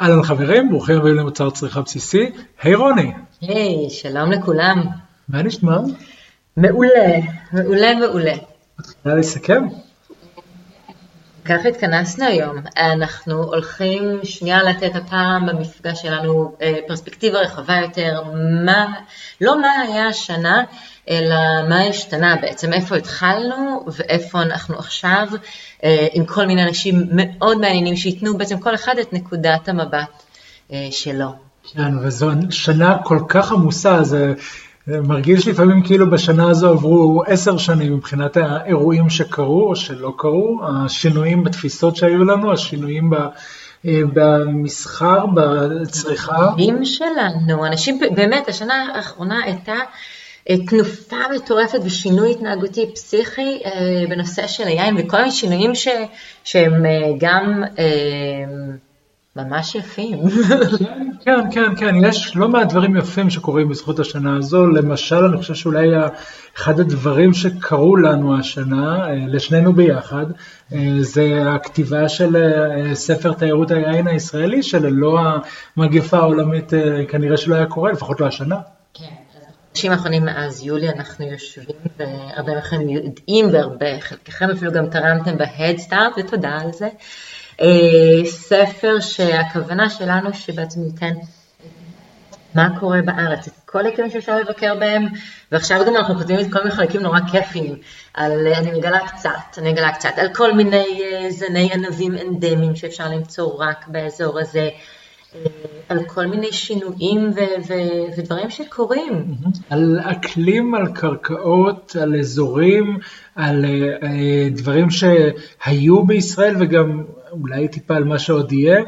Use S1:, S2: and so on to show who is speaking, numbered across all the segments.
S1: אהלן חברים, ברוכים הבאים למוצר צריכה בסיסי. היי רוני.
S2: היי, שלום לכולם.
S1: מה נשמע?
S2: מעולה, מעולה מעולה.
S1: אפשר לסכם?
S2: ככה התכנסנו היום. אנחנו הולכים שנייה לתת הפעם במפגש שלנו אה, פרספקטיבה רחבה יותר, מה, לא מה היה השנה, אלא מה השתנה בעצם, איפה התחלנו ואיפה אנחנו עכשיו, אה, עם כל מיני אנשים מאוד מעניינים שייתנו בעצם כל אחד את נקודת המבט אה, שלו.
S1: כן, וזו שנה כל כך עמוסה, זה מרגיש לפעמים כאילו בשנה הזו עברו עשר שנים מבחינת האירועים שקרו או שלא קרו, השינויים בתפיסות שהיו לנו, השינויים ב... אה, במסחר, בצריכה.
S2: החיים שלנו, אנשים, באמת, השנה האחרונה הייתה תנופה מטורפת ושינוי התנהגותי פסיכי אה, בנושא של היין, וכל מיני שינויים ש, שהם גם ממש יפים.
S1: כן, כן, כן, יש לא מעט דברים יפים שקורים בזכות השנה הזו. למשל, אני חושב שאולי אחד הדברים שקרו לנו השנה, אה, לשנינו ביחד, אה, זה הכתיבה של אה, ספר תיירות היין הישראלי, שללא המגפה העולמית כנראה שלא היה קורה, לפחות לא השנה.
S2: בחודשים האחרונים מאז יולי אנחנו יושבים, והרבה מכם יודעים והרבה, חלקכם אפילו גם תרמתם בהדסטארט, ותודה על זה. אה, ספר שהכוונה שלנו שבעצם ניתן מה קורה בארץ, את כל הכלים שאפשר לבקר בהם, ועכשיו גם אנחנו כותבים את כל מיני חלקים נורא כיפיים, על, אני מגלה קצת, אני מגלה קצת, על כל מיני אה, זני ענבים אנדמיים שאפשר למצוא רק באזור הזה, על כל מיני שינויים ו- ו- ודברים שקורים.
S1: על אקלים, על קרקעות, על אזורים, על uh, דברים שהיו בישראל וגם אולי טיפה על מה שעוד יהיה.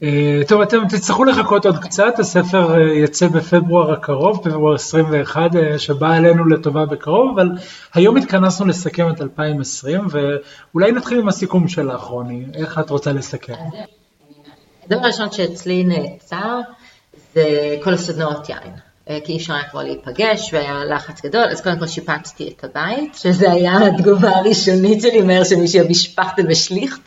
S1: Uh, טוב, אתם תצטרכו לחכות עוד קצת, הספר יצא בפברואר הקרוב, בפברואר 21, uh, שבא עלינו לטובה בקרוב, אבל היום התכנסנו לסכם את 2020, ואולי נתחיל עם הסיכום שלך, רוני. איך את רוצה לסכם?
S2: הדבר הראשון שאצלי נעצר זה כל הסדנאות יין. אה, כי אי אפשר היה כבר להיפגש והיה לחץ גדול, אז קודם כל שיפצתי את הבית, שזה היה התגובה הראשונית שלי מהר שמישהו יביא שפכטל ושליכט.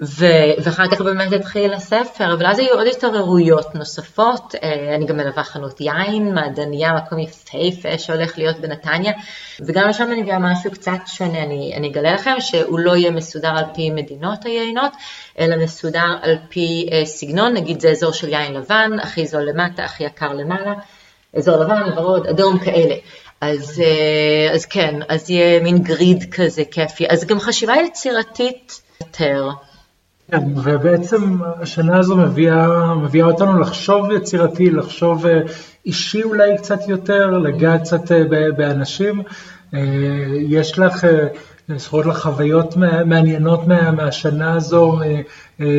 S2: ו- ואחר כך באמת התחיל הספר, אבל אז היו עוד התעוררויות נוספות, אה, אני גם מלווה חנות יין, מעדניה, מקום יפהפה שהולך להיות בנתניה, וגם לשם אני מביאה משהו קצת שונה, אני, אני אגלה לכם שהוא לא יהיה מסודר על פי מדינות היינות, אלא מסודר על פי אה, סגנון, נגיד זה אזור של יין לבן, הכי זול למטה, הכי יקר למעלה, אזור לבן, ורוד, אדום, כאלה. אז, אה, אז כן, אז יהיה מין גריד כזה כיפי, אז גם חשיבה יצירתית יותר.
S1: כן, ובעצם השנה הזו מביאה, מביאה אותנו לחשוב יצירתי, לחשוב אה, אישי אולי קצת יותר, לגעת קצת אה, באנשים. אה, יש לך, זכויות לך חוויות מעניינות מה, מהשנה הזו,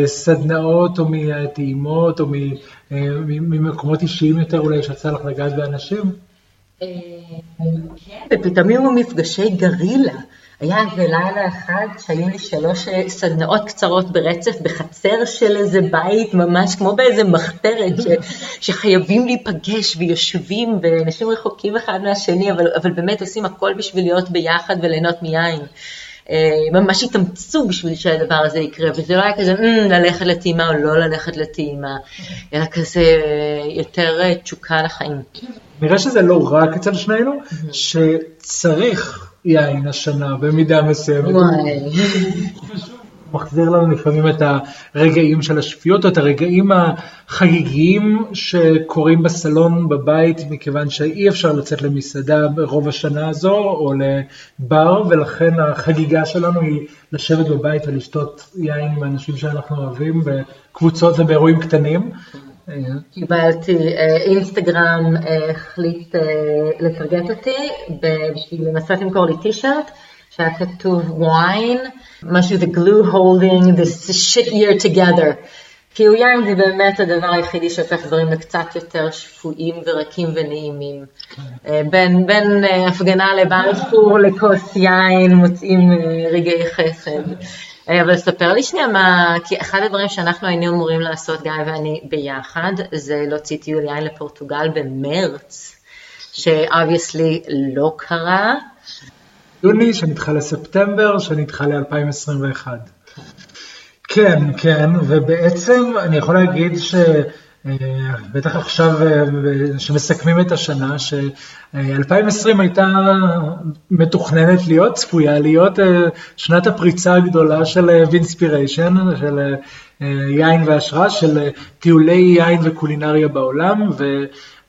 S1: סדנאות או מטעימות או ממקומות אישיים יותר אולי שיצא לך לגעת באנשים?
S2: כן, ופתאום היו מפגשי גרילה. היה איזה לילה אחד שהיו לי שלוש אה, סדנאות קצרות ברצף בחצר של איזה בית, ממש כמו באיזה מחתרת, ש, שחייבים להיפגש ויושבים ואנשים רחוקים אחד מהשני, אבל, אבל באמת עושים הכל בשביל להיות ביחד וליהנות מיין. אה, ממש התאמצו בשביל שהדבר הזה יקרה, וזה לא היה כזה mm, ללכת לטעימה או לא ללכת לטעימה, אלא כזה אה, יותר תשוקה לחיים.
S1: נראה שזה לא רק אצל שנינו, שצריך יין השנה במידה מסוימת. מחזיר לנו לפעמים את הרגעים של השפיות, או את הרגעים החגיגיים שקורים בסלון בבית, מכיוון שאי אפשר לצאת למסעדה ברוב השנה הזו, או לבר, ולכן החגיגה שלנו היא לשבת בבית ולשתות יין עם האנשים שאנחנו אוהבים, בקבוצות ובאירועים קטנים.
S2: קיבלתי, אה, אינסטגרם אה, החליט אה, לטרגט אותי בשביל לנסות למכור לי טישרט שהיה כתוב וויין, משהו the glue holding this shit year together. כי הוא יין זה באמת הדבר היחידי שהופך דברים לקצת יותר שפויים ורקים ונעימים. בין, בין הפגנה לבלפור לכוס יין מוצאים רגעי חסד. אה, אבל ספר לי שנייה מה, כי אחד הדברים שאנחנו היינו אמורים לעשות, גיא ואני ביחד, זה להוציא טיול יין לפורטוגל במרץ, ש obviously לא קרה.
S1: יוני שנדחה לספטמבר, שנדחה ל-2021. כן, כן, ובעצם אני יכול להגיד ש... אה, בטח עכשיו שמסכמים את השנה, ש-2020 הייתה מתוכננת להיות, צפויה להיות שנת הפריצה הגדולה של Winespiration, של יין והשראה, של טיולי יין וקולינריה בעולם, ו...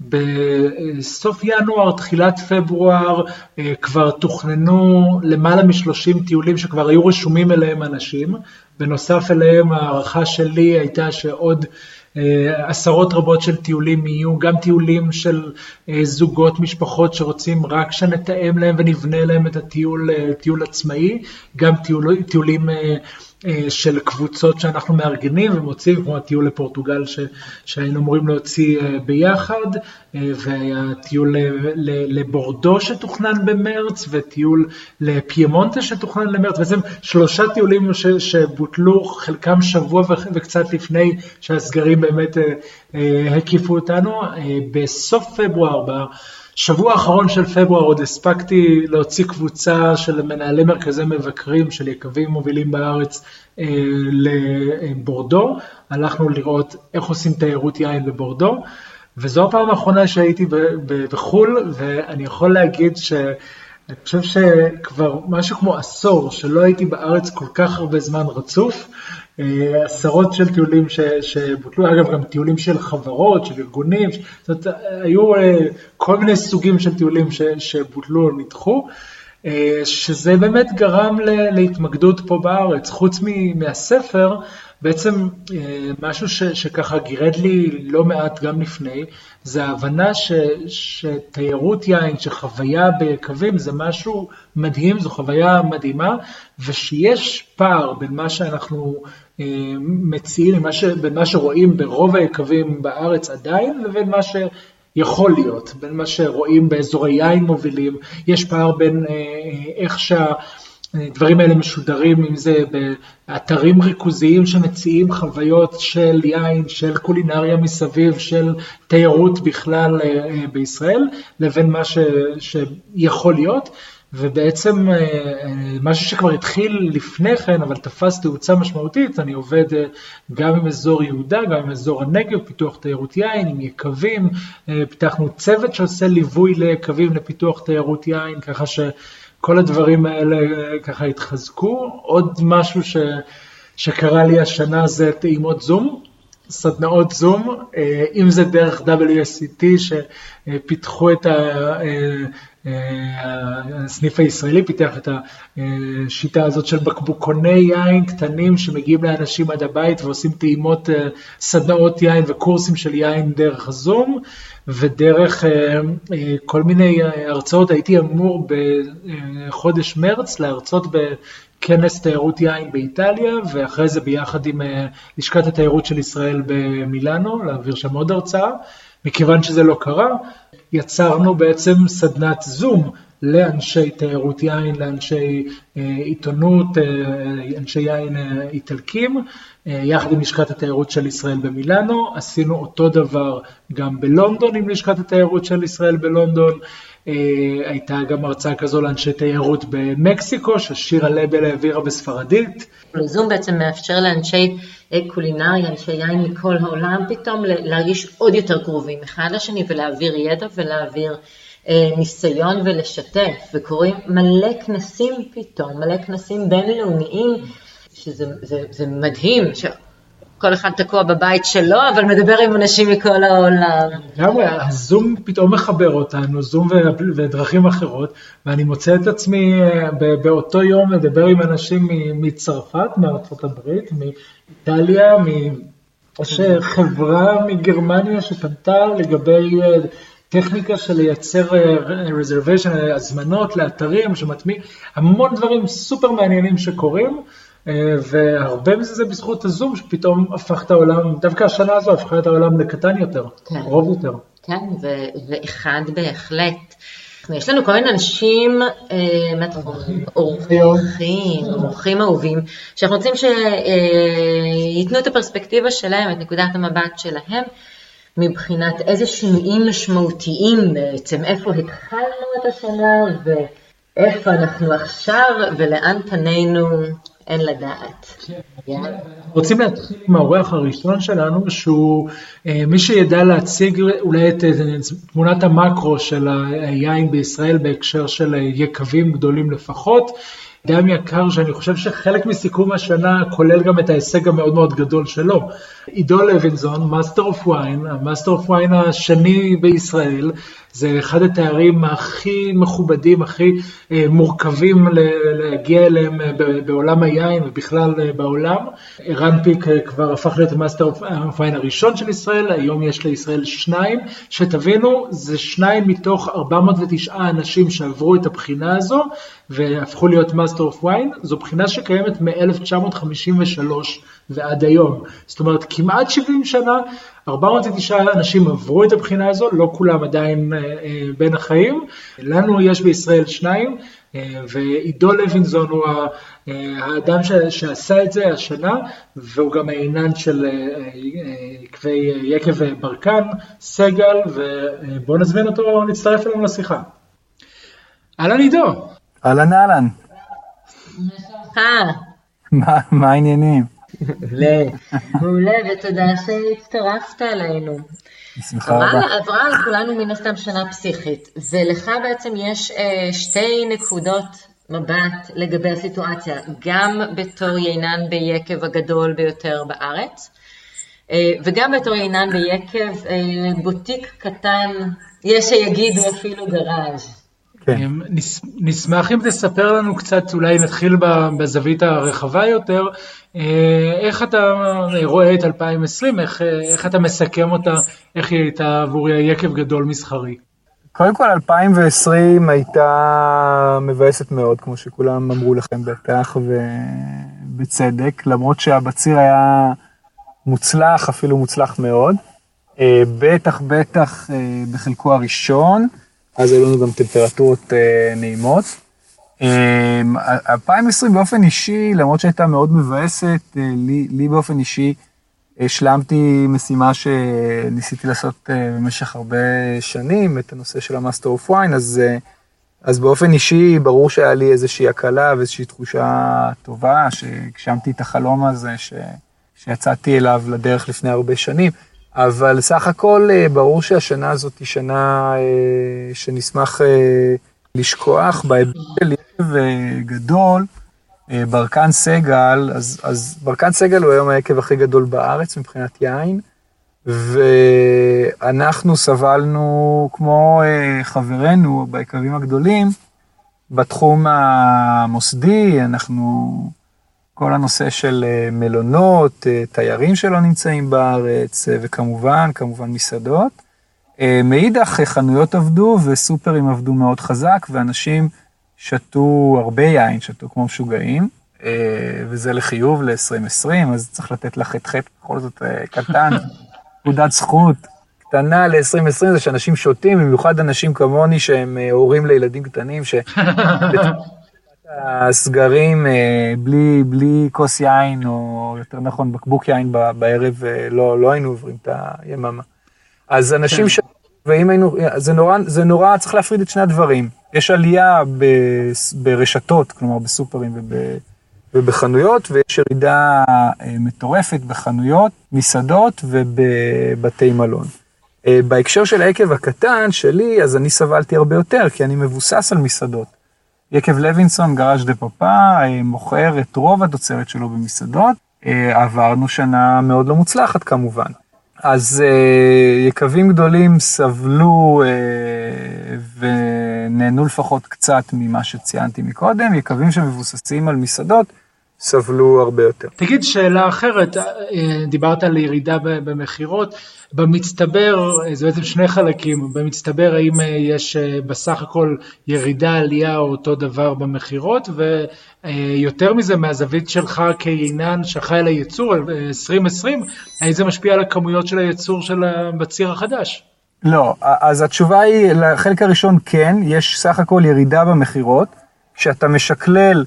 S1: בסוף ינואר, תחילת פברואר, אה, כבר תוכננו למעלה מ-30 טיולים שכבר היו רשומים אליהם אנשים. בנוסף אליהם ההערכה שלי הייתה שעוד אה, עשרות רבות של טיולים יהיו, גם טיולים של אה, זוגות, משפחות שרוצים רק שנתאם להם ונבנה להם את הטיול, טיול עצמאי, גם טיול, טיולים אה, של קבוצות שאנחנו מארגנים ומוציאים, כמו הטיול לפורטוגל ש, שהיינו אמורים להוציא אה, ביחד, אה, והיה טיול לבורדו שתוכנן במרץ, וטיול לפיימונטה שתוכנן למרץ, בעצם שלושה טיולים ש, שבוטלו, חלקם שבוע וקצת לפני שהסגרים באמת הקיפו אותנו. בסוף פברואר, שבוע האחרון של פברואר עוד הספקתי להוציא קבוצה של מנהלי מרכזי מבקרים של יקבים מובילים בארץ אה, לבורדו. הלכנו לראות איך עושים תיירות יין בבורדו, וזו הפעם האחרונה שהייתי בחו"ל, ואני יכול להגיד ש... אני חושב שכבר משהו כמו עשור שלא הייתי בארץ כל כך הרבה זמן רצוף, עשרות של טיולים ש, שבוטלו, אגב גם טיולים של חברות, של ארגונים, זאת אומרת, היו אה, כל מיני סוגים של טיולים ש, שבוטלו או נדחו, אה, שזה באמת גרם להתמקדות פה בארץ, חוץ מהספר, בעצם משהו ש, שככה גירד לי לא מעט גם לפני, זה ההבנה ש, שתיירות יין, שחוויה בקווים זה משהו מדהים, זו חוויה מדהימה, ושיש פער בין מה שאנחנו מציעים, בין מה שרואים ברוב היקבים בארץ עדיין, לבין מה שיכול להיות, בין מה שרואים באזורי יין מובילים. יש פער בין אה, איך שהדברים האלה משודרים, אם זה באתרים ריכוזיים שמציעים חוויות של יין, של קולינריה מסביב, של תיירות בכלל אה, בישראל, לבין מה ש, שיכול להיות. ובעצם אה, אה, משהו שכבר התחיל לפני כן, אבל תפס תאוצה משמעותית, אני עובד אה, גם עם אזור יהודה, גם עם אזור הנגב, פיתוח תיירות יין, עם יקבים, פיתחנו צוות שעושה ליווי ליקבים לפיתוח תיירות יין, ככה שכל הדברים האלה ככה התחזקו. עוד משהו ש, שקרה לי השנה זה טעימות זום. סדנאות זום, אם זה דרך WSCT שפיתחו את. הסניף הישראלי פיתח את השיטה הזאת של בקבוקוני יין קטנים שמגיעים לאנשים עד הבית ועושים טעימות, אה, סדנאות יין וקורסים של יין דרך הזום ודרך אה, אה, כל מיני הרצאות. הייתי אמור בחודש מרץ להרצות בכנס תיירות יין באיטליה ואחרי זה ביחד עם לשכת התיירות של ישראל במילאנו להעביר שם עוד הרצאה. מכיוון שזה לא קרה, יצרנו בעצם סדנת זום לאנשי תיירות יין, לאנשי אה, עיתונות, אה, אנשי יין אה, איטלקים, יחד עם לשכת התיירות של ישראל במילאנו, עשינו אותו דבר גם בלונדון עם לשכת התיירות של ישראל בלונדון, הייתה גם הרצאה כזו לאנשי תיירות במקסיקו, ששירה לבל העבירה בספרדית.
S2: זום בעצם מאפשר לאנשי קולינריה, אנשי יין מכל העולם, פתאום להרגיש עוד יותר קרובים אחד לשני ולהעביר ידע ולהעביר אה, ניסיון ולשתף, וקורים מלא כנסים פתאום, מלא כנסים בינלאומיים, שזה זה, זה מדהים, שכל אחד תקוע בבית שלו, אבל מדבר עם אנשים מכל העולם.
S1: לגמרי, הזום פתאום מחבר אותנו, זום ודרכים אחרות, ואני מוצא את עצמי אה, באותו יום לדבר עם אנשים מצרפת, מארצות הברית, מאיטליה, יש חברה מגרמניה שפנתה לגבי אה, טכניקה של לייצר reservation, הזמנות לאתרים שמטמיעים, המון דברים סופר מעניינים שקורים, אה, והרבה מזה זה בזכות הזום שפתאום הפך את העולם, דווקא השנה הזו הפכה את העולם לקטן יותר, כן. קרוב יותר.
S2: כן, ו- ואחד בהחלט. יש לנו כל מיני אנשים, אה, אורחים, אורחים אהובים, שאנחנו רוצים שייתנו את הפרספקטיבה שלהם, את נקודת המבט שלהם. מבחינת איזה שינויים משמעותיים בעצם, איפה התחלנו את השנה ואיפה אנחנו עכשיו ולאן פנינו אין לדעת.
S1: רוצים להתחיל עם האורח הראשון שלנו, שהוא אה, מי שידע להציג אולי את תמונת המקרו של היין בישראל בהקשר של יקבים גדולים לפחות. אדם יקר שאני חושב שחלק מסיכום השנה כולל גם את ההישג המאוד מאוד גדול שלו. עידו לוינזון, Master of Wine, ה Master of Wine השני בישראל, זה אחד התארים הכי מכובדים, הכי אה, מורכבים להגיע אליהם אה, בעולם היין ובכלל אה, בעולם. ערן פיק כבר הפך להיות ה Master of Wine הראשון של ישראל, היום יש לישראל שניים, שתבינו, זה שניים מתוך 409 אנשים שעברו את הבחינה הזו והפכו להיות Master of Wine, זו בחינה שקיימת מ-1953 ועד היום. זאת אומרת, כמעט 70 שנה, 409 אנשים עברו את הבחינה הזו, לא כולם עדיין אה, אה, בין החיים. לנו יש בישראל שניים, אה, ועידו לוינזון הוא האדם שעשה את זה השנה, והוא גם העינן של עקבי יקב ברקן, סגל, ובואו נזמין אותו להצטרף אלינו לשיחה. אהלן עידו.
S3: אהלן אהלן. מה העניינים?
S2: מעולה, מעולה, ותודה שהצטרפת אלינו.
S3: בשמחה רבה.
S2: עברה על כולנו מן הסתם שנה פסיכית, ולך בעצם יש אה, שתי נקודות מבט לגבי הסיטואציה, גם בתור יינן ביקב הגדול ביותר בארץ, אה, וגם בתור יינן ביקב אה, בוטיק קטן, יש שיגידו אפילו גראז'.
S1: כן. נשמח אם תספר לנו קצת, אולי נתחיל בזווית הרחבה יותר, אה, איך אתה רואה את 2020, איך, איך אתה מסכם אותה, איך היא הייתה עבור יקב גדול מסחרי?
S3: קודם כל 2020 הייתה מבאסת מאוד, כמו שכולם אמרו לכם בטח, ובצדק, למרות שהבציר היה מוצלח, אפילו מוצלח מאוד. אה, בטח, בטח אה, בחלקו הראשון. אז היו לנו גם טמפרטורות אה, נעימות. 2020 אה, באופן אישי, למרות שהייתה מאוד מבאסת, אה, לי, לי באופן אישי השלמתי משימה שניסיתי לעשות במשך הרבה שנים, את הנושא של ה Master of Wine, אז, אז באופן אישי ברור שהיה לי איזושהי הקלה ואיזושהי תחושה טובה, שהגשמתי את החלום הזה ש, שיצאתי אליו לדרך לפני הרבה שנים. אבל סך הכל אה, ברור שהשנה הזאת היא שנה אה, שנשמח אה, לשכוח בהיבט של יקב גדול. ברקן סגל, אז, אז ברקן סגל הוא היום היקב הכי גדול בארץ מבחינת יין, ואנחנו סבלנו כמו חברינו ביקבים הגדולים, בתחום המוסדי, אנחנו כל הנושא של אה, מלונות, אה, תיירים שלא נמצאים בארץ, אה, וכמובן, כמובן מסעדות. מאידך, חנויות עבדו וסופרים עבדו מאוד חזק, ואנשים שתו הרבה יין, שתו כמו משוגעים, וזה לחיוב ל-2020, אז צריך לתת לך את חטא, בכל זאת קטן, נקודת זכות קטנה ל-2020 זה שאנשים שותים, במיוחד אנשים כמוני שהם הורים לילדים קטנים, ש... הסגרים אה, בלי, בלי כוס יין, או יותר נכון בקבוק יין בערב, אה, לא, לא היינו עוברים את היממה. אז אנשים כן. ש... ואם היינו, זה נורא, זה נורא, צריך להפריד את שני הדברים. יש עלייה ב, ברשתות, כלומר בסופרים וב, ובחנויות, ויש ירידה אה, מטורפת בחנויות, מסעדות ובבתי מלון. בהקשר של העקב הקטן שלי, אז אני סבלתי הרבה יותר, כי אני מבוסס על מסעדות. יקב לוינסון, גראז' דה פאפה, אה, מוכר את רוב התוצרת שלו במסעדות. אה, עברנו שנה מאוד לא מוצלחת כמובן. אז אה, יקבים גדולים סבלו ונהנו לפחות קצת ממה שציינתי מקודם, יקבים שמבוססים על מסעדות סבלו הרבה יותר.
S1: תגיד שאלה אחרת, דיברת על ירידה במכירות, במצטבר, זה בעצם שני חלקים, במצטבר האם אה, יש אה, בסך הכל ירידה, עלייה או אותו דבר במכירות, ויותר מזה מהזווית שלך כעינן שאחראי על הייצור 2020, אה, האם זה משפיע על הכמויות של הייצור של בציר החדש?
S3: לא, אז התשובה היא, לחלק הראשון כן, יש סך הכל ירידה במכירות, כשאתה משקלל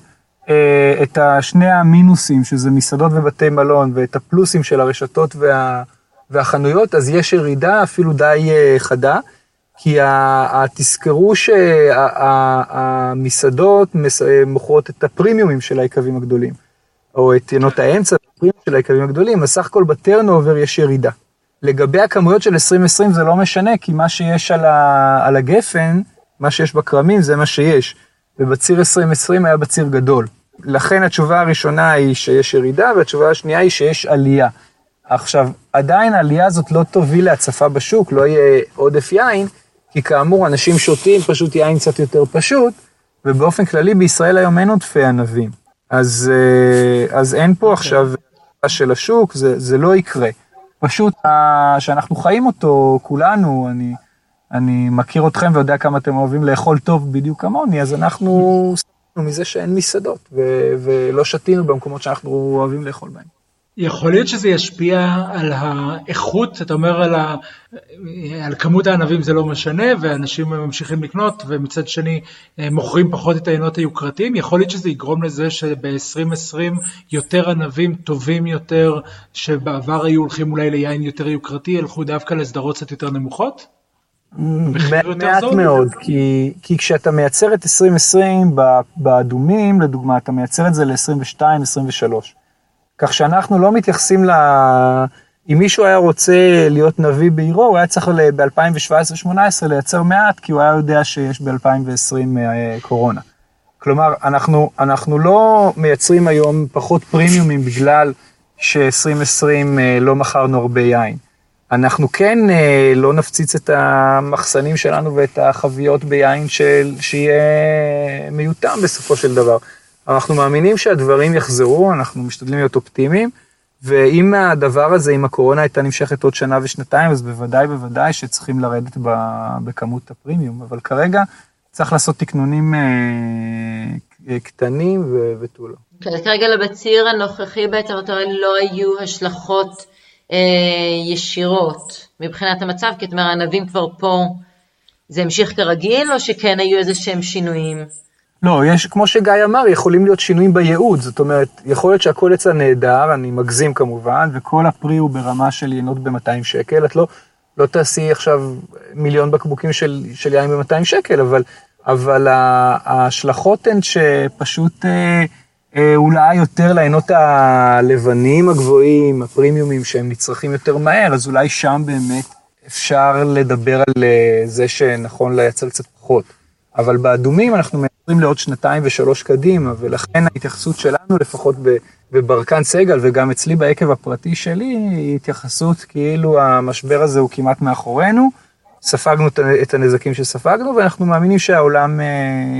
S3: את שני המינוסים, שזה מסעדות ובתי מלון, ואת הפלוסים של הרשתות וה... והחנויות, אז יש ירידה אפילו די אה, חדה, כי תזכרו שהמסעדות מוכרות את הפרימיומים של היקבים הגדולים. או את ינות האמצע, של היקבים הגדולים, אז סך הכל בטרנובר יש ירידה. לגבי הכמויות של 2020 זה לא משנה, כי מה שיש על, ה, על הגפן, מה שיש בכרמים זה מה שיש. ובציר 2020 היה בציר גדול. לכן התשובה הראשונה היא שיש ירידה, והתשובה השנייה היא שיש עלייה. עכשיו, עדיין העלייה הזאת לא תוביל להצפה בשוק, לא יהיה עודף יין, כי כאמור, אנשים שותים פשוט יין קצת יותר פשוט, ובאופן כללי בישראל היום אין עודפי ענבים. אז, אה, אז אין פה okay. אוקיי. עכשיו של השוק, זה, זה לא יקרה. פשוט שאנחנו חיים אותו, כולנו, אני, אני מכיר אתכם ויודע כמה אתם אוהבים לאכול טוב בדיוק כמוני, אז אנחנו מזה שאין מסעדות, ו- ולא שתינו במקומות שאנחנו אוהבים לאכול בהם.
S1: יכול להיות שזה ישפיע על האיכות, אתה אומר על, ה... על כמות הענבים זה לא משנה, ואנשים ממשיכים לקנות, ומצד שני מוכרים פחות את העיינות היוקרתיים, יכול להיות שזה יגרום לזה שב-2020 יותר ענבים טובים יותר, שבעבר היו הולכים אולי ליין יותר יוקרתי, ילכו דווקא לסדרות קצת יותר נמוכות?
S3: מעט מאוד, כי, כי כשאתה מייצר את 2020 באדומים, לדוגמה, אתה מייצר את זה ל-22, 23. כך שאנחנו לא מתייחסים ל... אם מישהו היה רוצה להיות נביא בעירו, הוא היה צריך ב-2017-2018 לייצר מעט, כי הוא היה יודע שיש ב-2020 אה, קורונה. כלומר, אנחנו, אנחנו לא מייצרים היום פחות פרימיומים בגלל ש-2020 אה, לא מכרנו הרבה יין. אנחנו כן אה, לא נפציץ את המחסנים שלנו ואת החביות ביין של, שיהיה מיותם בסופו של דבר. אנחנו מאמינים שהדברים יחזרו, אנחנו משתדלים להיות אופטימיים, ואם הדבר הזה, אם הקורונה הייתה נמשכת עוד שנה ושנתיים, אז בוודאי בוודאי שצריכים לרדת בכמות הפרימיום, אבל כרגע צריך לעשות תקנונים אה, קטנים ותו לא.
S2: כן, כרגע לבציר הנוכחי בעצם לא היו השלכות אה, ישירות מבחינת המצב, כי את אומרת, הענבים כבר פה, זה המשיך כרגיל, או שכן היו איזה שהם שינויים?
S3: לא, יש, כמו שגיא אמר, יכולים להיות שינויים בייעוד, זאת אומרת, יכול להיות שהכל יצא נהדר, אני מגזים כמובן, וכל הפרי הוא ברמה של יינות ב-200 שקל, את לא, לא תעשי עכשיו מיליון בקבוקים של, של יין ב-200 שקל, אבל, אבל ההשלכות הן שפשוט אה, אה, אולי יותר לעיינות הלבנים הגבוהים, הפרימיומים שהם נצרכים יותר מהר, אז אולי שם באמת אפשר לדבר על אה, זה שנכון לייצר קצת פחות. אבל באדומים אנחנו מייצרים לעוד שנתיים ושלוש קדימה, ולכן ההתייחסות שלנו, לפחות בברקן סגל וגם אצלי ביקב הפרטי שלי, היא התייחסות כאילו המשבר הזה הוא כמעט מאחורינו. ספגנו את הנזקים שספגנו, ואנחנו מאמינים שהעולם אה,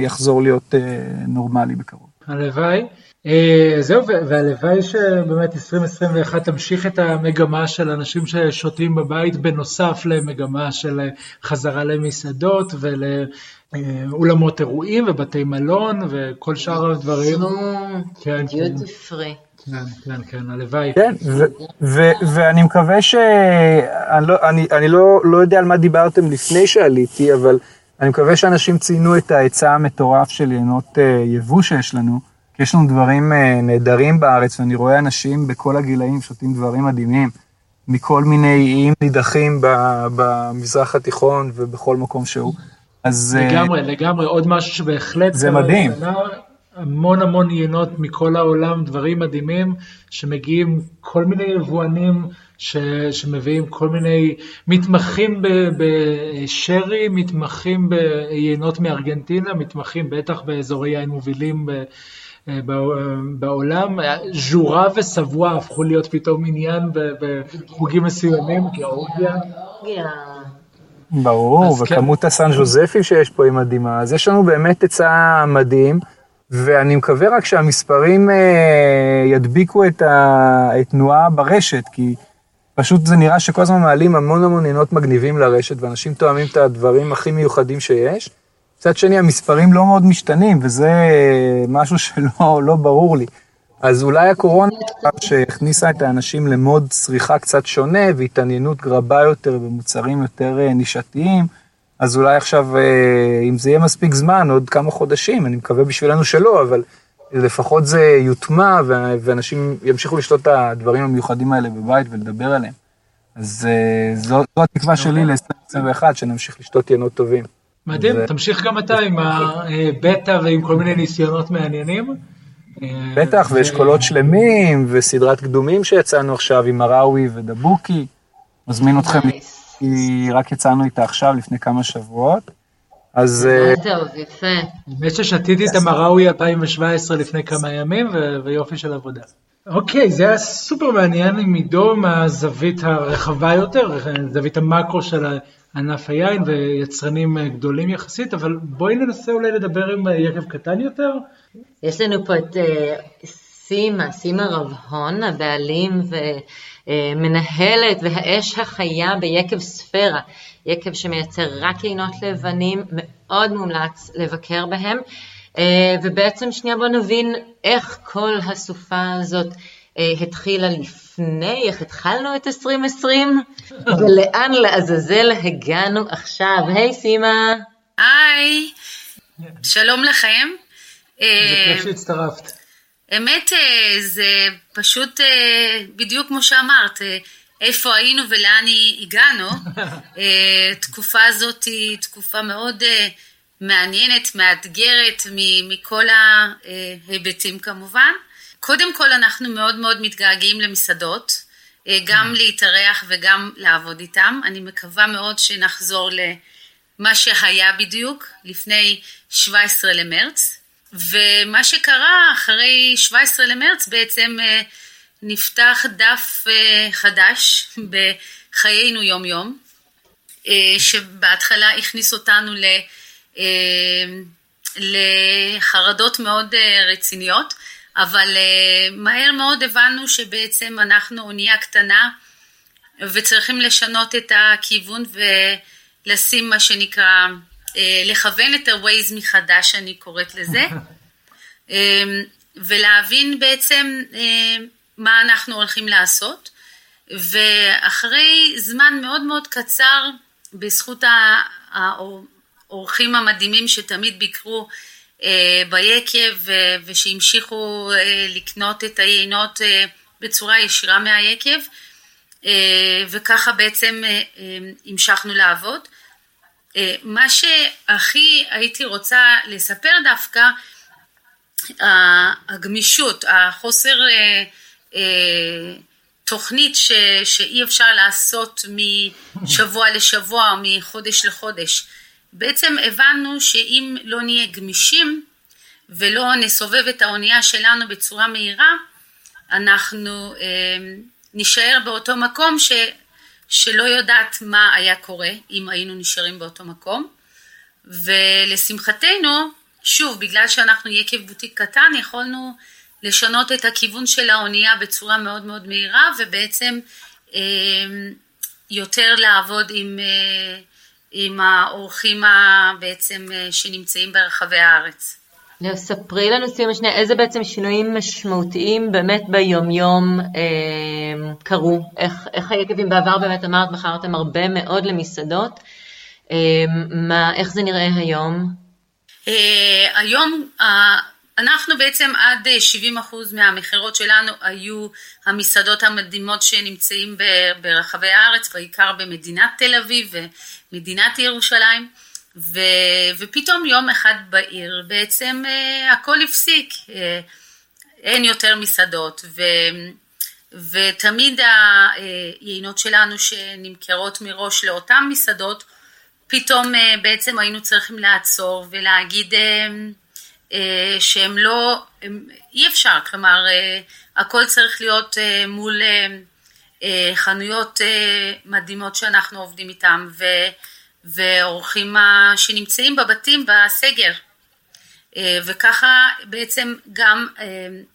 S3: יחזור להיות אה, נורמלי בקרוב.
S1: הלוואי. אה, זהו, והלוואי שבאמת 2021 תמשיך את המגמה של אנשים ששותים בבית, בנוסף למגמה של חזרה למסעדות ולאולמות אירועים ובתי מלון וכל שאר הדברים.
S2: כן, דיוטי כן. פרי.
S1: כן, כן, כן, הלוואי.
S3: כן, ואני מקווה ש... אני, לא, אני, אני לא, לא יודע על מה דיברתם לפני שעליתי, אבל אני מקווה שאנשים ציינו את ההיצע המטורף של יינות אה, יבוא שיש לנו. יש לנו דברים אה, נהדרים בארץ, ואני רואה אנשים בכל הגילאים שותים דברים מדהימים, מכל מיני איים נידחים במזרח התיכון ובכל מקום שהוא.
S1: אז... אה, לגמרי, לגמרי, עוד משהו שבהחלט...
S3: זה מדהים.
S1: המון המון יינות מכל העולם, דברים מדהימים, שמגיעים כל מיני יבואנים ש, שמביאים כל מיני, מתמחים בשרי, מתמחים ביינות מארגנטינה, מתמחים בטח באזורי יין מובילים אה, בעולם, ז'ורה וסבואה הפכו להיות פתאום עניין בחוגים מסוימים, גיאורגיה.
S3: ברור, כן. וכמות כן. הסן ז'וזפים שיש פה היא מדהימה, אז יש לנו באמת היצע מדהים, ואני מקווה רק שהמספרים אה, ידביקו את התנועה ברשת, כי פשוט זה נראה שכל הזמן מעלים המון המון עינות מגניבים לרשת, ואנשים תואמים את הדברים הכי מיוחדים שיש. מצד שני, המספרים לא מאוד משתנים, וזה משהו שלא לא ברור לי. אז אולי הקורונה שהכניסה את האנשים למוד צריכה קצת שונה והתעניינות רבה יותר במוצרים יותר אה, נישתיים, אז אולי עכשיו, אה, אם זה יהיה מספיק זמן, עוד כמה חודשים, אני מקווה בשבילנו שלא, אבל לפחות זה יוטמע ואנשים ימשיכו לשתות את הדברים המיוחדים האלה בבית ולדבר עליהם. אז אה, זו, זו התקווה שלי ל-2021, שנמשיך לשתות ינות טובים.
S1: מדהים, ו... תמשיך גם אתה עם הבטא ועם כל מיני ניסיונות מעניינים,
S3: בטח, ואשכולות שלמים, וסדרת קדומים שיצאנו עכשיו עם הראוי ודבוקי. מזמין אתכם, כי רק יצאנו איתה עכשיו, לפני כמה שבועות. אז...
S2: טוב, יפה.
S1: האמת ששתיתי את המראוי 2017 לפני כמה ימים, ויופי של עבודה. אוקיי, זה היה סופר מעניין עם עידו מהזווית הרחבה יותר, זווית המקרו של ענף היין ויצרנים גדולים יחסית, אבל בואי ננסה אולי לדבר עם יקב קטן יותר.
S2: יש לנו פה את סימה, סימה רב הון, הבעלים ומנהלת והאש החיה ביקב ספירה, יקב שמייצר רק עינות לבנים, מאוד מומלץ לבקר בהם. ובעצם שנייה בוא נבין איך כל הסופה הזאת התחילה לפני, איך התחלנו את 2020, ולאן לעזאזל הגענו עכשיו. היי סימה.
S4: היי, שלום לכם.
S1: זה כיף שהצטרפת.
S4: אמת, זה פשוט בדיוק כמו שאמרת, איפה היינו ולאן הגענו. תקופה הזאת היא תקופה מאוד מעניינת, מאתגרת מכל ההיבטים כמובן. קודם כל אנחנו מאוד מאוד מתגעגעים למסעדות, גם להתארח וגם לעבוד איתם. אני מקווה מאוד שנחזור למה שהיה בדיוק לפני 17 למרץ. ומה שקרה אחרי 17 למרץ בעצם נפתח דף חדש בחיינו יום יום, שבהתחלה הכניס אותנו ל... לחרדות מאוד רציניות, אבל מהר מאוד הבנו שבעצם אנחנו אונייה קטנה וצריכים לשנות את הכיוון ולשים מה שנקרא, לכוון את ה-Waze מחדש, אני קוראת לזה, ולהבין בעצם מה אנחנו הולכים לעשות, ואחרי זמן מאוד מאוד קצר, בזכות האורחים המדהימים שתמיד ביקרו ביקב ושהמשיכו לקנות את היינות בצורה ישירה מהיקב וככה בעצם המשכנו לעבוד. מה שהכי הייתי רוצה לספר דווקא, הגמישות, החוסר תוכנית ש, שאי אפשר לעשות משבוע לשבוע מחודש לחודש. בעצם הבנו שאם לא נהיה גמישים ולא נסובב את האונייה שלנו בצורה מהירה, אנחנו אה, נשאר באותו מקום ש, שלא יודעת מה היה קורה אם היינו נשארים באותו מקום. ולשמחתנו, שוב, בגלל שאנחנו יקב בוטיק קטן, יכולנו לשנות את הכיוון של האונייה בצורה מאוד מאוד מהירה ובעצם אה, יותר לעבוד עם אה, עם האורחים בעצם שנמצאים ברחבי הארץ.
S2: ספרי לנו סיום השנייה, איזה בעצם שינויים משמעותיים באמת ביומיום אה, קרו? איך, איך היקבים בעבר באמת אמרת, מכרתם הרבה מאוד למסעדות, אה, מה, איך זה נראה היום?
S4: אה, היום אנחנו בעצם עד 70 אחוז מהמכירות שלנו היו המסעדות המדהימות שנמצאים ברחבי הארץ, בעיקר במדינת תל אביב ומדינת ירושלים, ו, ופתאום יום אחד בעיר בעצם uh, הכל הפסיק, uh, אין יותר מסעדות, ו, ותמיד היינות שלנו שנמכרות מראש לאותן מסעדות, פתאום uh, בעצם היינו צריכים לעצור ולהגיד uh, אה, שהם לא, הם, אי אפשר, כלומר אה, הכל צריך להיות אה, מול חנויות מדהימות שאנחנו עובדים איתם ואורחים שנמצאים בבתים בסגר. וככה בעצם גם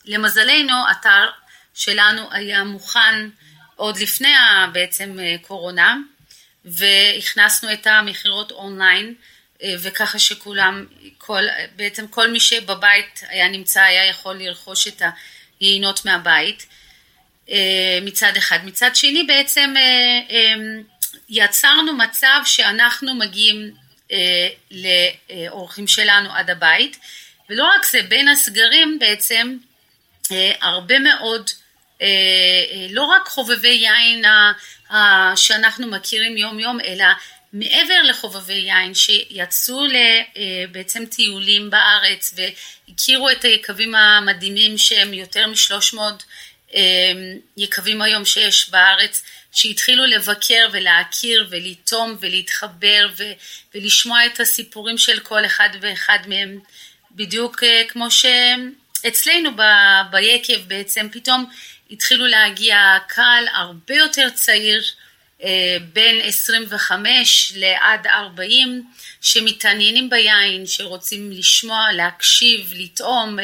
S4: למזלנו אתר שלנו היה מוכן עוד לפני בעצם קורונה והכנסנו את המכירות אונליין וככה שכולם, כל, בעצם כל מי שבבית היה נמצא היה יכול לרכוש את היינות מהבית. אה, מצד אחד. מצד שני בעצם אה, אה, יצרנו מצב שאנחנו מגיעים לאורחים שלנו עד הבית ולא רק זה, בין הסגרים בעצם הרבה מאוד לא רק חובבי יין שאנחנו מכירים יום יום אלא מעבר לחובבי יין שיצאו בעצם טיולים בארץ והכירו את היקבים המדהימים שהם יותר משלוש מאות יקבים היום שיש בארץ שהתחילו לבקר ולהכיר ולטום ולהתחבר ולשמוע את הסיפורים של כל אחד ואחד מהם. בדיוק כמו שאצלנו ביקב בעצם פתאום התחילו להגיע קהל הרבה יותר צעיר בין 25 לעד 40 שמתעניינים ביין, שרוצים לשמוע, להקשיב, לטעום,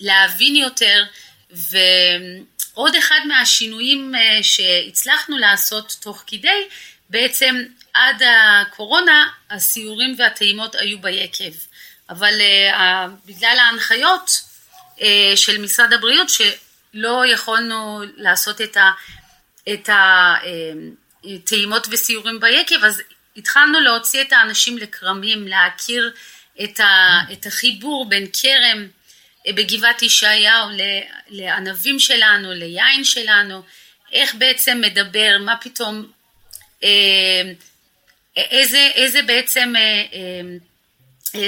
S4: להבין יותר ועוד אחד מהשינויים שהצלחנו לעשות תוך כדי בעצם עד הקורונה הסיורים והטעימות היו ביקב. אבל בגלל ההנחיות של משרד הבריאות שלא יכולנו לעשות את ה... את הטעימות וסיורים ביקב, אז התחלנו להוציא את האנשים לכרמים, להכיר את, ה, את החיבור בין כרם בגבעת ישעיהו לענבים שלנו, ליין שלנו, איך בעצם מדבר, מה פתאום, איזה, איזה בעצם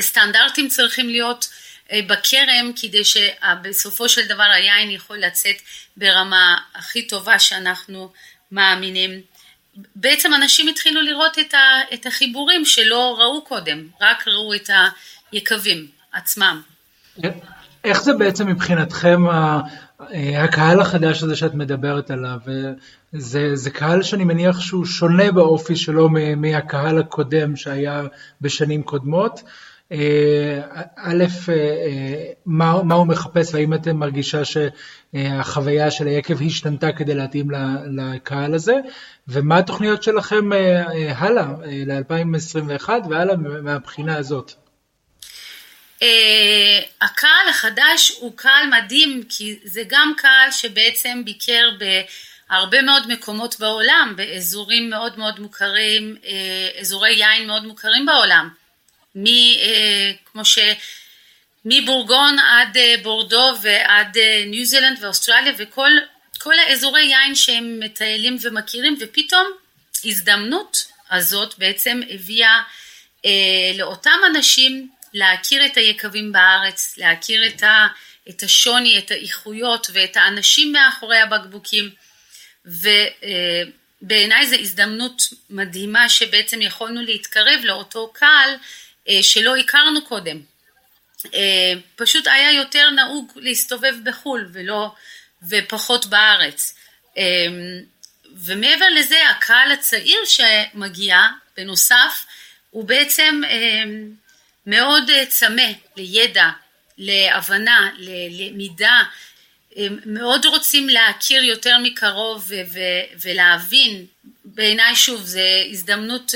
S4: סטנדרטים צריכים להיות בכרם כדי שבסופו של דבר היין יכול לצאת ברמה הכי טובה שאנחנו מאמינים. בעצם אנשים התחילו לראות את החיבורים שלא ראו קודם, רק ראו את היקבים עצמם.
S1: איך זה בעצם מבחינתכם הקהל החדש הזה שאת מדברת עליו? זה, זה קהל שאני מניח שהוא שונה באופי שלו מהקהל הקודם שהיה בשנים קודמות. א', מה, מה הוא מחפש והאם אתם מרגישה שהחוויה של היקב השתנתה כדי להתאים לקהל הזה, ומה התוכניות שלכם הלאה, ל-2021 והלאה מהבחינה הזאת?
S4: הקהל החדש הוא קהל מדהים כי זה גם קהל שבעצם ביקר בהרבה מאוד מקומות בעולם, באזורים מאוד מאוד מוכרים, אזורי יין מאוד מוכרים בעולם. מ, כמו ש... מבורגון עד בורדו ועד ניו זילנד ואוסטרליה וכל כל האזורי יין שהם מטיילים ומכירים ופתאום הזדמנות הזאת בעצם הביאה אה, לאותם אנשים להכיר את היקבים בארץ, להכיר את, ה, את השוני, את האיכויות ואת האנשים מאחורי הבקבוקים ובעיניי זו הזדמנות מדהימה שבעצם יכולנו להתקרב לאותו קהל אה, שלא הכרנו קודם. אה, פשוט היה יותר נהוג להסתובב בחו"ל ולא, ופחות בארץ. אה, ומעבר לזה הקהל הצעיר שמגיע בנוסף הוא בעצם מאוד צמא לידע, להבנה, ללמידה, מאוד רוצים להכיר יותר מקרוב ולהבין, בעיניי שוב זו הזדמנות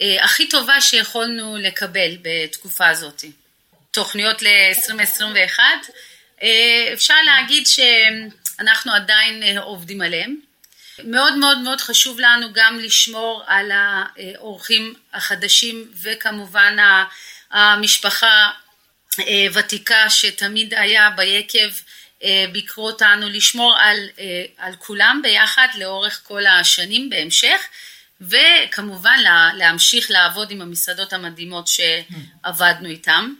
S4: הכי טובה שיכולנו לקבל בתקופה הזאת. תוכניות ל-2021, אפשר להגיד שאנחנו עדיין עובדים עליהן. מאוד מאוד מאוד חשוב לנו גם לשמור על האורחים החדשים וכמובן המשפחה ותיקה שתמיד היה ביקב ביקרו אותנו, לשמור על, על כולם ביחד לאורך כל השנים בהמשך. וכמובן להמשיך לעבוד עם המסעדות המדהימות שעבדנו איתן.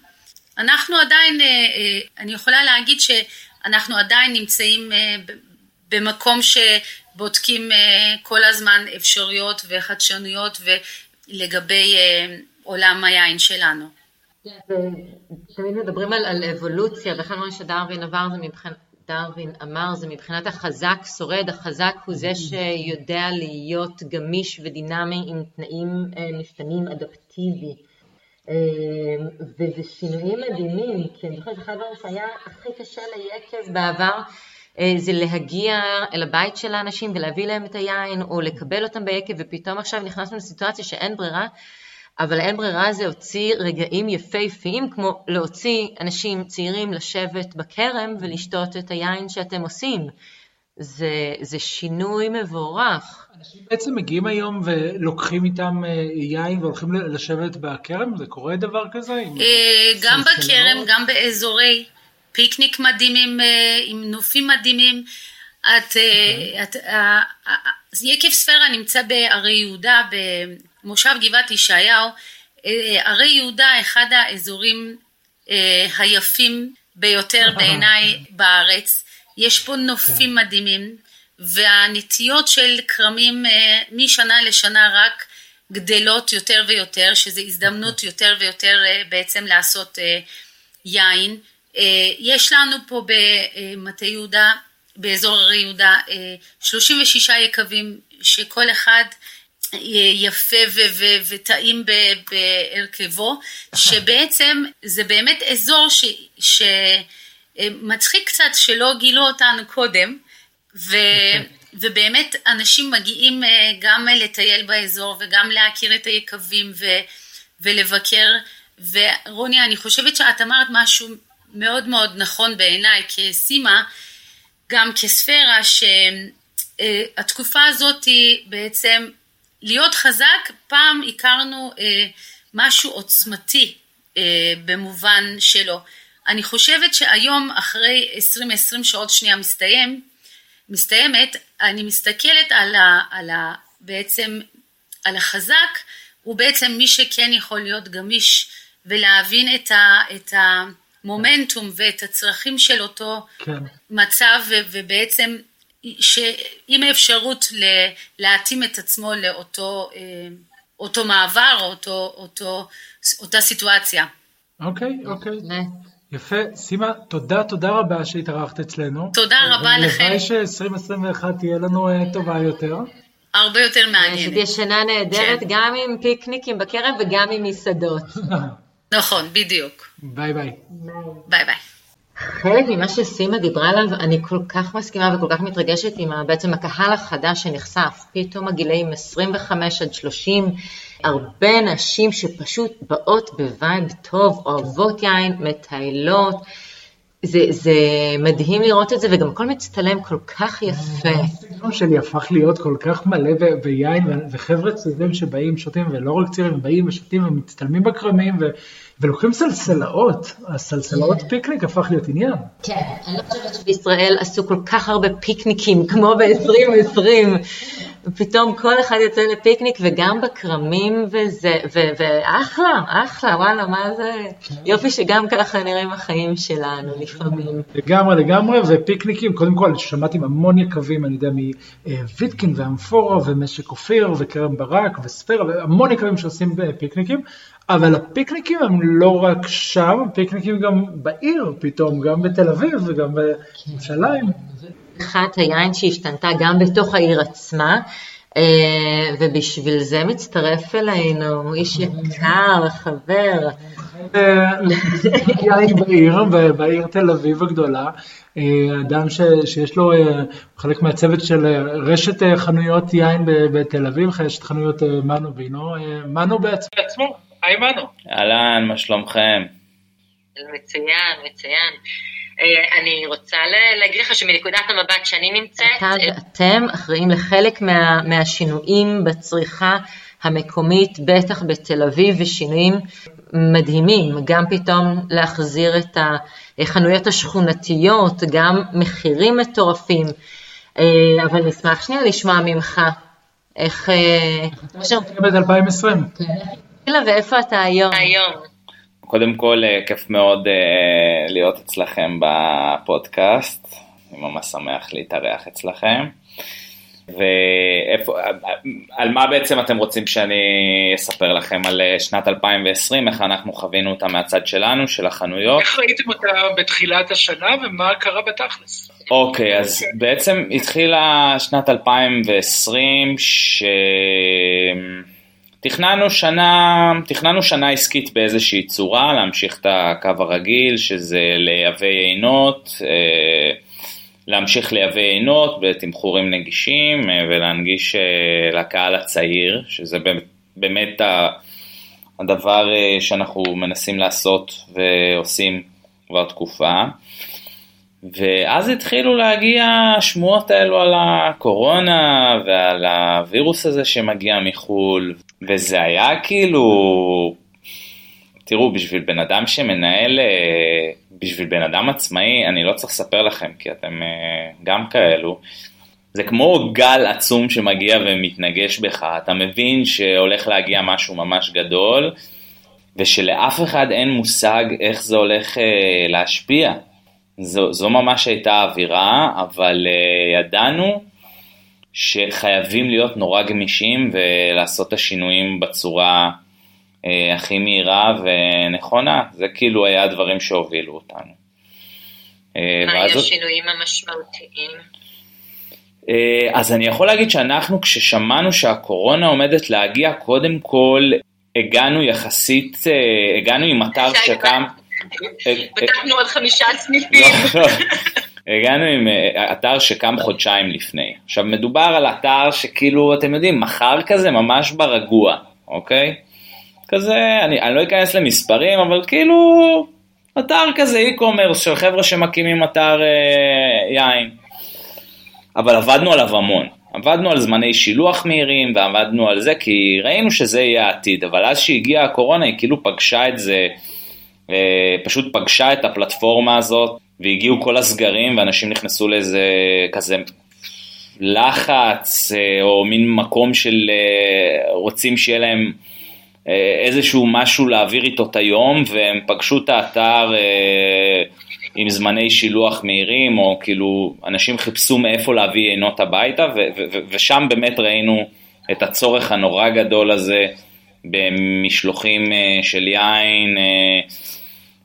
S4: אנחנו עדיין, אה, אה, אני יכולה להגיד שאנחנו עדיין נמצאים אה, במקום שבודקים כל הזמן אפשרויות וחדשנויות לגבי עולם היין שלנו.
S2: תמיד מדברים על, על אבולוציה, ואחד הדברים שדרווין עבר זה מבחינת דרווין אמר זה מבחינת החזק שורד, החזק הוא זה שיודע להיות גמיש ודינמי עם תנאים אה, משתנים אדפטיבי. אה, וזה שינויים מדהימים, כי אני זוכרת שאחד הדברים שהיה הכי קשה ליקב בעבר אה, זה להגיע אל הבית של האנשים ולהביא להם את היין או לקבל אותם ביקב ופתאום עכשיו נכנסנו לסיטואציה שאין ברירה אבל אין ברירה זה הוציא רגעים יפהפיים כמו להוציא אנשים צעירים לשבת בכרם ולשתות את היין שאתם עושים. זה, זה שינוי מבורך.
S1: אנשים בעצם מגיעים היום ולוקחים איתם אה, יין והולכים לשבת בכרם? זה קורה דבר כזה?
S4: אה, גם בכרם, גם באזורי פיקניק מדהימים, אה, עם נופים מדהימים. את, אוקיי. את, אז יקב ספירה נמצא בערי יהודה, במושב גבעת ישעיהו. ערי יהודה, אחד האזורים היפים ביותר בעיניי בארץ. יש פה נופים כן. מדהימים, והנטיות של כרמים משנה לשנה רק גדלות יותר ויותר, שזו הזדמנות יותר ויותר בעצם לעשות יין. יש לנו פה במטה יהודה, באזור הרי יהודה, 36 יקבים שכל אחד יפה וטעים בהרכבו, שבעצם זה באמת אזור שמצחיק קצת שלא גילו אותנו קודם, ו... ובאמת אנשים מגיעים גם לטייל באזור וגם להכיר את היקבים ו, ולבקר. ורוני, אני חושבת שאת אמרת משהו מאוד מאוד נכון בעיניי כסימה, גם כספירה, שהתקופה הזאת היא בעצם להיות חזק, פעם הכרנו משהו עוצמתי במובן שלו. אני חושבת שהיום אחרי 20-20 שעות שנייה מסתיים, מסתיימת, אני מסתכלת על, ה, על ה, בעצם על החזק, הוא בעצם מי שכן יכול להיות גמיש ולהבין את, ה, את המומנטום ואת הצרכים של אותו כן. מצב ובעצם עם האפשרות להתאים את עצמו לאותו אה, אותו מעבר או אותו, אותו, אותה סיטואציה.
S1: אוקיי, אוקיי. יפה, סימה, תודה, תודה רבה שהתארחת אצלנו.
S4: תודה רבה לכם.
S1: הלוואי ש-2021 תהיה לנו אה, טובה יותר.
S4: הרבה יותר מעניינת.
S2: שתהיה שנה נהדרת, כן. גם עם פיקניקים בכרם וגם עם מסעדות.
S4: נכון, בדיוק.
S1: ביי ביי.
S4: ביי ביי.
S2: חלק ממה שסימה דיברה עליו, אני כל כך מסכימה וכל כך מתרגשת עם בעצם הקהל החדש שנחשף, פתאום הגילאים 25 עד 30, הרבה נשים שפשוט באות ב vibe טוב, אוהבות יין, מטיילות. זה, זה מדהים לראות את זה, וגם הכל מצטלם כל כך יפה.
S1: הסגנון שלי הפך להיות כל כך מלא ביין, וחבר'ה צעירים שבאים, שותים, ולא רק צעירים, באים ושותים ומצטלמים בכרמים, ולוקחים סלסלאות, הסלסלאות פיקניק הפך להיות עניין.
S2: כן, אני לא חושבת שבישראל עשו כל כך הרבה פיקניקים כמו ב-2020, ופתאום כל אחד יוצא לפיקניק וגם בכרמים וזה, ואחלה, אחלה, וואלה, מה זה, יופי שגם ככה נראים החיים שלנו לפעמים.
S1: לגמרי, לגמרי, ופיקניקים, קודם כל שמעתי המון יקבים, אני יודע, מוויטקין ואמפורה ומשק אופיר וכרם ברק וספירה, והמון יקבים שעושים פיקניקים. אבל הפיקניקים הם לא רק שם, הפיקניקים גם בעיר פתאום, גם בתל אביב וגם בירושלים.
S2: אחת היין שהשתנתה גם בתוך העיר עצמה, אה, ובשביל זה מצטרף אלינו איש יקר, חבר.
S1: אה, יין בעיר, בעיר תל אביב הגדולה, אה, אדם שיש לו, חלק מהצוות של רשת חנויות יין בתל אביב, רשת חנויות מנו וינו, מנו בעצמו.
S5: היי מנו. אהלן, מה שלומכם?
S2: מצוין, מצוין. אה, אני רוצה להגיד לך שמנקודת המבט שאני נמצאת... אתה ואתם אחראים לחלק מה, מהשינויים בצריכה המקומית, בטח בתל אביב, ושינויים מדהימים, גם פתאום להחזיר את החנויות השכונתיות, גם מחירים מטורפים, אה, אבל נשמח שנייה לשמוע ממך איך... אה,
S1: איך אתה ב 2020. כן.
S2: ואיפה אתה היום? היום.
S5: קודם כל, אה, כיף מאוד uh, להיות אצלכם בפודקאסט, אני ממש שמח להתארח אצלכם. ועל מה בעצם אתם רוצים שאני אספר לכם על אה, שנת 2020, איך אנחנו חווינו אותה מהצד שלנו, של החנויות?
S1: איך ראיתם אותה בתחילת השנה ומה קרה בתכלס?
S5: אוקיי, okay, אז בעצם התחילה שנת 2020, ש... תכננו שנה, תכננו שנה עסקית באיזושהי צורה, להמשיך את הקו הרגיל, שזה לייבא עינות, אה, להמשיך לייבא עינות בתמחורים נגישים אה, ולהנגיש אה, לקהל הצעיר, שזה באמת הדבר שאנחנו מנסים לעשות ועושים כבר תקופה. ואז התחילו להגיע השמועות האלו על הקורונה ועל הווירוס הזה שמגיע מחו"ל, וזה היה כאילו, תראו, בשביל בן אדם שמנהל, אה, בשביל בן אדם עצמאי, אני לא צריך לספר לכם, כי אתם אה, גם כאלו, זה כמו גל עצום שמגיע ומתנגש בך, אתה מבין שהולך להגיע משהו ממש גדול, ושלאף אחד אין מושג איך זה הולך אה, להשפיע. זו, זו ממש הייתה האווירה, אבל אה, ידענו שחייבים להיות נורא גמישים ולעשות את השינויים בצורה אה, הכי מהירה ונכונה, זה כאילו היה הדברים שהובילו אותנו.
S2: אה, מה היו השינויים המשמעותיים?
S5: אז אני יכול להגיד שאנחנו כששמענו שהקורונה עומדת להגיע, קודם כל הגענו יחסית, הגענו עם אתר שקם...
S2: פתחנו עוד חמישה סניפים. לא.
S5: הגענו עם אתר שקם חודשיים לפני. עכשיו מדובר על אתר שכאילו, אתם יודעים, מחר כזה ממש ברגוע, אוקיי? כזה, אני, אני לא אכנס למספרים, אבל כאילו, אתר כזה e-commerce של חבר'ה שמקימים אתר אה, יין. אבל עבדנו עליו המון. עבדנו על זמני שילוח מהירים ועבדנו על זה כי ראינו שזה יהיה העתיד, אבל אז שהגיעה הקורונה היא כאילו פגשה את זה, אה, פשוט פגשה את הפלטפורמה הזאת והגיעו כל הסגרים ואנשים נכנסו לאיזה כזה לחץ אה, או מין מקום של אה, רוצים שיהיה להם איזשהו משהו להעביר איתו את היום והם פגשו את האתר עם זמני שילוח מהירים, או כאילו אנשים חיפשו מאיפה להביא עינות הביתה, ושם באמת ראינו את הצורך הנורא גדול הזה במשלוחים אה, של יין,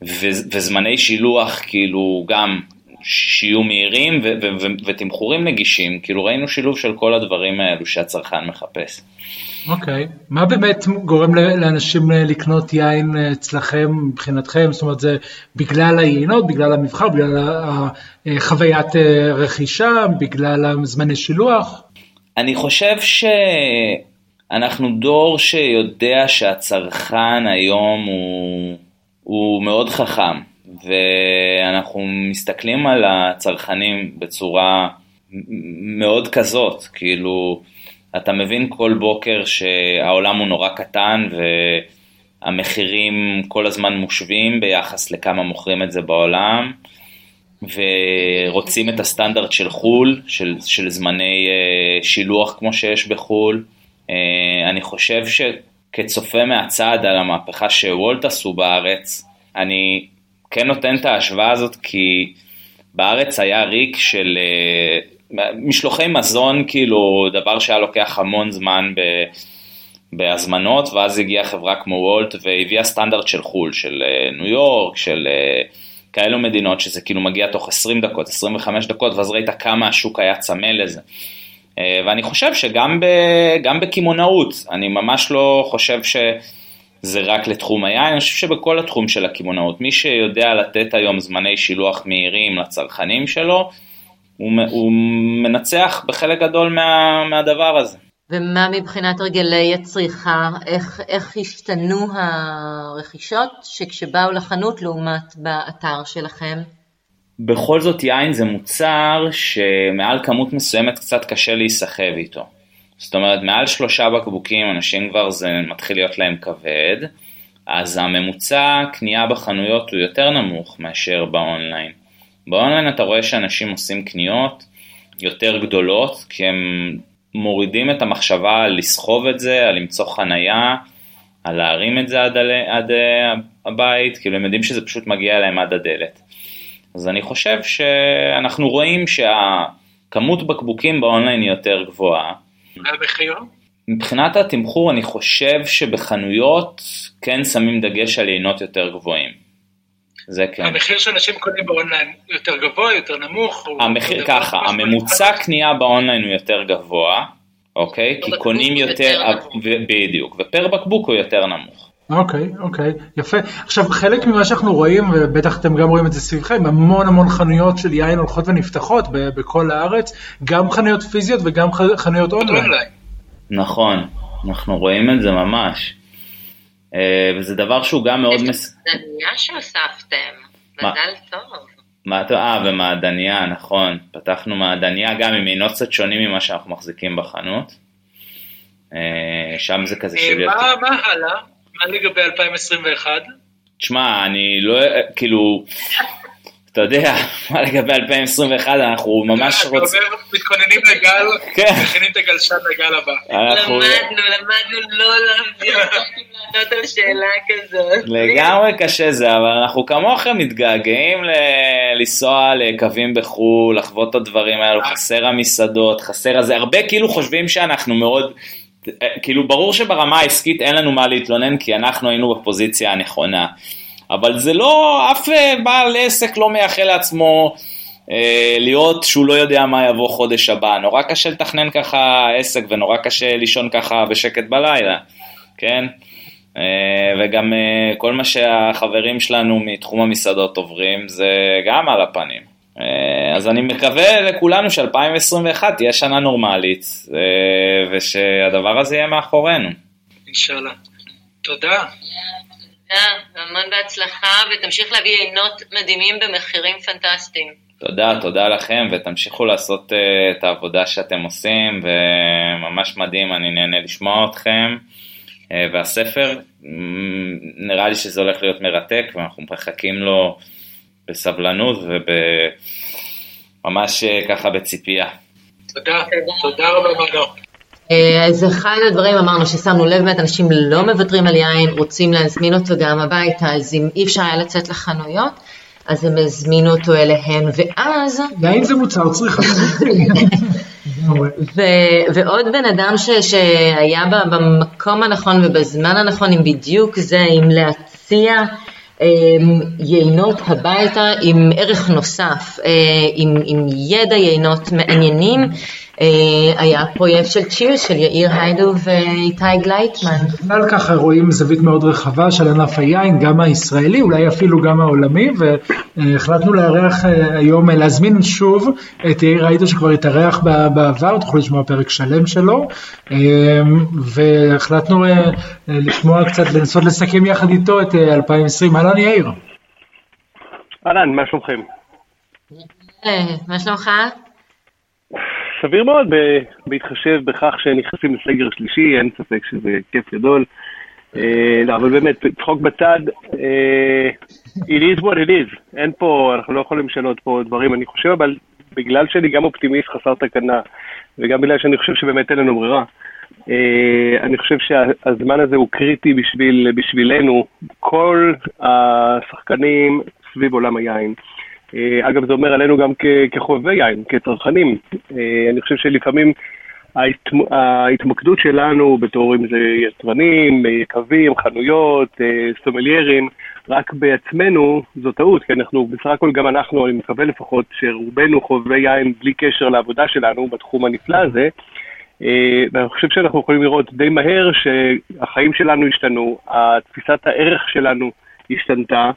S5: אה, וזמני שילוח כאילו גם שיהיו מהירים ותמחורים נגישים, כאילו ראינו שילוב של כל הדברים האלו שהצרכן מחפש.
S1: אוקיי, okay. מה באמת גורם לאנשים לקנות יין אצלכם מבחינתכם? זאת אומרת זה בגלל היינות, בגלל המבחר, בגלל חוויית אה, רכישה, בגלל זמני שילוח?
S5: אני חושב שאנחנו דור שיודע שהצרכן היום הוא, הוא מאוד חכם, ואנחנו מסתכלים על הצרכנים בצורה מאוד כזאת, כאילו... אתה מבין כל בוקר שהעולם הוא נורא קטן והמחירים כל הזמן מושווים ביחס לכמה מוכרים את זה בעולם ורוצים את הסטנדרט של חו"ל, של, של זמני uh, שילוח כמו שיש בחו"ל. Uh, אני חושב שכצופה מהצד על המהפכה שוולט עשו בארץ, אני כן נותן את ההשוואה הזאת כי בארץ היה ריק של uh, משלוחי מזון, כאילו, דבר שהיה לוקח המון זמן ב... בהזמנות, ואז הגיעה חברה כמו וולט והביאה סטנדרט של חו"ל, של אה, ניו יורק, של אה, כאלו מדינות, שזה כאילו מגיע תוך 20 דקות, 25 דקות, ואז ראית כמה השוק היה צמא לזה. אה, ואני חושב שגם בקמעונאות, אני ממש לא חושב שזה רק לתחום היין, אני חושב שבכל התחום של הקמעונאות, מי שיודע לתת היום זמני שילוח מהירים לצרכנים שלו, הוא, הוא מנצח בחלק גדול מה, מהדבר הזה.
S2: ומה מבחינת הרגלי הצריכה, איך, איך השתנו הרכישות שכשבאו לחנות לעומת באתר שלכם?
S5: בכל זאת יין זה מוצר שמעל כמות מסוימת קצת קשה להיסחב איתו. זאת אומרת, מעל שלושה בקבוקים אנשים כבר זה מתחיל להיות להם כבד, אז הממוצע קנייה בחנויות הוא יותר נמוך מאשר באונליין. באונליין אתה רואה שאנשים עושים קניות יותר גדולות, כי הם מורידים את המחשבה על לסחוב את זה, על למצוא חנייה, על להרים את זה עד, עד אה, הבית, כאילו הם יודעים שזה פשוט מגיע אליהם עד הדלת. אז אני חושב שאנחנו רואים שהכמות בקבוקים באונליין היא יותר גבוהה.
S1: והמחיר?
S5: מבחינת התמחור אני חושב שבחנויות כן שמים דגש על יינות יותר גבוהים. זה כן.
S1: המחיר שאנשים קונים באונליין יותר גבוה, יותר נמוך?
S5: המחיר ככה, הממוצע קנייה באונליין הוא יותר גבוה, אוקיי? כי קונים יותר, בדיוק, ופר בקבוק הוא יותר נמוך.
S1: אוקיי, אוקיי, יפה. עכשיו, חלק ממה שאנחנו רואים, ובטח אתם גם רואים את זה סביבכם, המון המון חנויות של יין הולכות ונפתחות בכל הארץ, גם חנויות פיזיות וגם חנויות אונליין.
S5: נכון, אנחנו רואים את זה ממש. אה, וזה דבר שהוא גם מאוד...
S2: מס... מעדניה שהוספתם, מזל טוב.
S5: מה אתה, אה, ומעדניה, נכון. פתחנו מעדניה גם עם עינות קצת שונים ממה שאנחנו מחזיקים בחנות. אה, שם זה כזה
S1: אה, של... מה הלאה? מה לגבי 2021?
S5: תשמע, אני לא, כאילו, אתה יודע, מה לגבי 2021, אנחנו ממש
S1: רוצים... אתה אומר, מתכוננים לגל, כן. מכינים את הגלשן לגל הבא.
S2: למדנו, למדנו לא לענות על שאלה כזאת.
S5: לגמרי קשה זה, אבל אנחנו כמוכם מתגעגעים לנסוע לקווים בחו"ל, לחוות את הדברים האלו, חסר המסעדות, חסר הזה, הרבה כאילו חושבים שאנחנו מאוד... כאילו ברור שברמה העסקית אין לנו מה להתלונן כי אנחנו היינו בפוזיציה הנכונה. אבל זה לא, אף אה, בעל עסק לא מייחל לעצמו אה, להיות שהוא לא יודע מה יבוא חודש הבא. נורא קשה לתכנן ככה עסק ונורא קשה לישון ככה בשקט בלילה, כן? אה, וגם אה, כל מה שהחברים שלנו מתחום המסעדות עוברים זה גם על הפנים. אה, אז אני מקווה לכולנו ש-2021 תהיה שנה נורמלית אה, ושהדבר הזה יהיה מאחורינו.
S1: אינשאללה. תודה.
S2: תודה, המון בהצלחה, ותמשיך להביא עינות מדהימים במחירים פנטסטיים.
S5: תודה, תודה לכם, ותמשיכו לעשות uh, את העבודה שאתם עושים, וממש מדהים, אני נהנה לשמוע אתכם. Uh, והספר, נראה לי שזה הולך להיות מרתק, ואנחנו מחכים לו בסבלנות וממש uh, ככה בציפייה.
S1: תודה, תודה רבה.
S2: אה, אז אחד הדברים אמרנו ששמנו לב באמת, אנשים לא מוותרים על יין, רוצים להזמין אותו גם הביתה, אז אם אי אפשר היה לצאת לחנויות, אז הם הזמינו אותו אליהם, ואז...
S1: יין זה מוצר צריכה.
S2: ו- ועוד בן אדם ש- שהיה במקום הנכון ובזמן הנכון, אם בדיוק זה, אם להציע אה, יינות הביתה עם ערך נוסף, אה, עם, עם ידע יינות מעניינים. אה, היה פרויקט של צ'יר של יאיר היידו ואיתי גלייטמן.
S1: בכלל ככה רואים זווית מאוד רחבה של ענף היין, גם הישראלי, אולי אפילו גם העולמי, והחלטנו לארח אה, היום, אה, להזמין שוב את יאיר היידו שכבר התארח בעבר, תוכלו לשמוע פרק שלם שלו, והחלטנו לשמוע קצת, לנסות לסכם יחד איתו את 2020. אהלן יאיר.
S6: אהלן, מה שלומכם?
S2: מה שלומך?
S6: סביר מאוד בהתחשב בכך שנכנסים לסגר שלישי, אין ספק שזה כיף גדול. אה, לא, אבל באמת, צחוק בצד, אה, it is what it is. אין פה, אנחנו לא יכולים לשנות פה דברים. אני חושב אבל, בגלל שאני גם אופטימיסט חסר תקנה, וגם בגלל שאני חושב שבאמת אין לנו ברירה, אה, אני חושב שהזמן הזה הוא קריטי בשביל, בשבילנו, כל השחקנים סביב עולם היין. אה, אגב, זה אומר עלינו גם כחובבי יין, כצרכנים. אה, אני חושב שלפעמים ההתמקדות שלנו בתור אם זה יצרנים, יקבים, חנויות, אה, סומליירים, רק בעצמנו זו טעות, כי אנחנו, בסך הכל גם אנחנו, אני מקווה לפחות, שרובנו חובבי יין בלי קשר לעבודה שלנו בתחום הנפלא הזה. ואני חושב שאנחנו יכולים לראות די מהר שהחיים שלנו השתנו, תפיסת הערך שלנו השתנתה,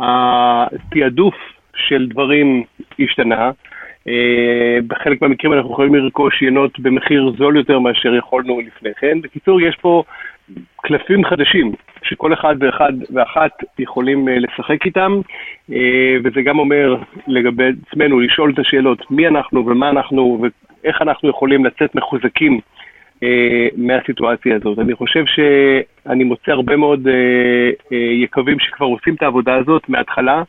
S6: התעדוף של דברים השתנה. אה, בחלק מהמקרים אנחנו יכולים לרכוש ינות במחיר זול יותר מאשר יכולנו לפני כן. בקיצור, יש פה קלפים חדשים, שכל אחד ואחד ואחת יכולים אה, לשחק איתם, אה, וזה גם אומר לגבי עצמנו, לשאול את השאלות מי אנחנו ומה אנחנו ואיך אנחנו יכולים לצאת מחוזקים מהסיטואציה הזאת. אני חושב שאני מוצא הרבה מאוד יקבים שכבר עושים את העבודה הזאת מההתחלה.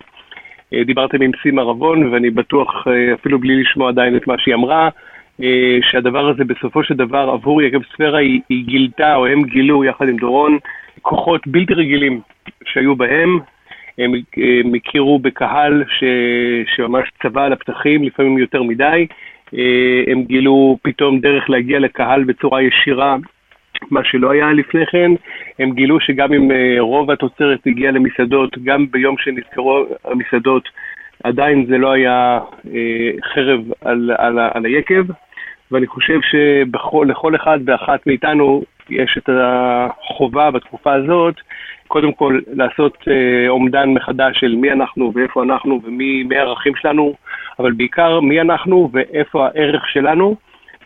S6: אה, דיברתם עם סימה רבון, ואני בטוח, אה, אפילו בלי לשמוע עדיין את מה שהיא אמרה, אה, שהדבר הזה בסופו של דבר עבור יקב ספירה היא, היא גילתה, או הם גילו יחד עם דורון, כוחות בלתי רגילים שהיו בהם. הם, הם הכירו בקהל ש, שממש צבע על הפתחים, לפעמים יותר מדי. הם גילו פתאום דרך להגיע לקהל בצורה ישירה מה שלא היה לפני כן. הם גילו שגם אם אה, רוב התוצרת הגיעה למסעדות, גם ביום שנזכרו המסעדות, עדיין זה לא היה אה, חרב על, על, על היקב. ואני חושב שלכל אחד ואחת מאיתנו יש את החובה בתקופה הזאת, קודם כל לעשות אה, אומדן מחדש של מי אנחנו ואיפה אנחנו ומי הערכים שלנו, אבל בעיקר מי אנחנו ואיפה הערך שלנו.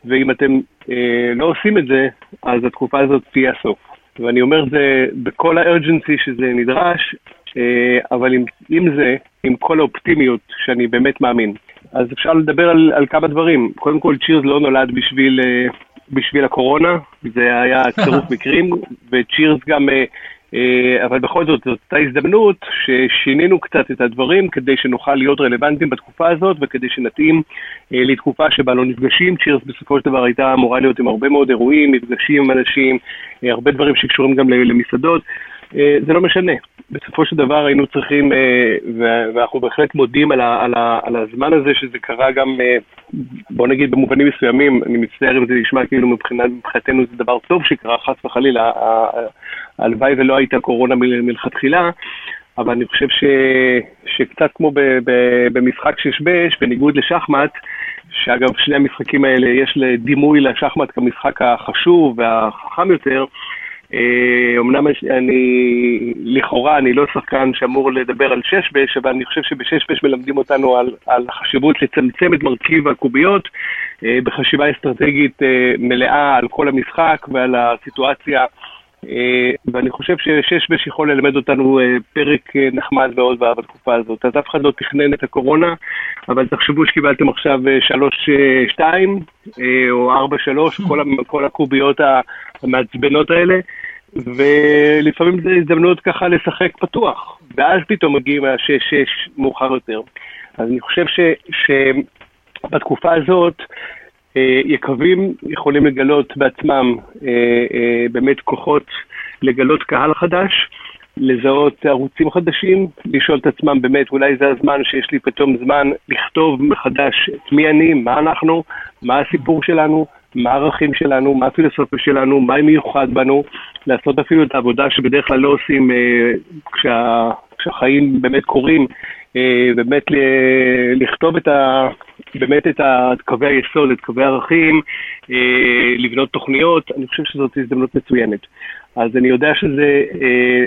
S6: ואם אתם אה, לא עושים את זה, אז התקופה הזאת תהיה הסוף. ואני אומר זה בכל הארג'נסי שזה נדרש, אה, אבל עם, עם זה, עם כל האופטימיות שאני באמת מאמין. אז אפשר לדבר על, על כמה דברים. קודם כל, צ'ירס לא נולד בשביל, אה, בשביל הקורונה, זה היה צירוף מקרים, וצ'ירס גם... אה, אבל בכל זאת, זאת הייתה הזדמנות ששינינו קצת את הדברים כדי שנוכל להיות רלוונטיים בתקופה הזאת וכדי שנתאים אה, לתקופה שבה לא נפגשים. צ'ירס בסופו של דבר הייתה אמורה להיות עם הרבה מאוד אירועים, מפגשים עם אנשים, אה, הרבה דברים שקשורים גם למסעדות. זה לא משנה. בסופו של דבר היינו צריכים, ואנחנו בהחלט מודים על, ה, על, ה, על הזמן הזה שזה קרה גם, בוא נגיד במובנים מסוימים, אני מצטער אם זה נשמע כאילו מבחינתנו זה דבר טוב שקרה, חס וחלילה, הלוואי ולא הייתה קורונה מלכתחילה, אבל אני חושב ש, שקצת כמו ב, ב, במשחק ששבש, בניגוד לשחמט, שאגב, שני המשחקים האלה יש דימוי לשחמט כמשחק החשוב והחכם יותר, אומנם אה, אני, לכאורה, אני לא שחקן שאמור לדבר על ששבש, אבל אני חושב שבששבש מלמדים אותנו על, על החשיבות לצמצם את מרכיב הקוביות אה, בחשיבה אסטרטגית אה, מלאה על כל המשחק ועל הסיטואציה ואני חושב ששש יכול ללמד אותנו אה, פרק אה, נחמד מאוד בתקופה הזאת. אז אף אחד לא תכנן את הקורונה, אבל תחשבו שקיבלתם עכשיו שלוש שתיים או ארבע שלוש, כל, כל הקוביות המעצבנות האלה, ולפעמים זו הזדמנות ככה לשחק פתוח, ואז פתאום מגיעים השש-שש מאוחר יותר. אז אני חושב ש, שבתקופה הזאת, אה, יקבים יכולים לגלות בעצמם אה, אה, באמת כוחות לגלות קהל חדש, לזהות ערוצים חדשים, לשאול את עצמם באמת, אולי זה הזמן שיש לי פתאום זמן לכתוב מחדש את מי אני, מה אנחנו, מה הסיפור שלנו, מה הערכים שלנו, מה הפילוסופיה שלנו, מה מיוחד בנו, לעשות אפילו את העבודה שבדרך כלל לא עושים אה, כשה, כשהחיים באמת קורים, אה, באמת לכתוב את ה... באמת את קווי היסוד, את קווי הערכים, אה, לבנות תוכניות, אני חושב שזאת הזדמנות מצוינת. אז אני יודע שזה אה,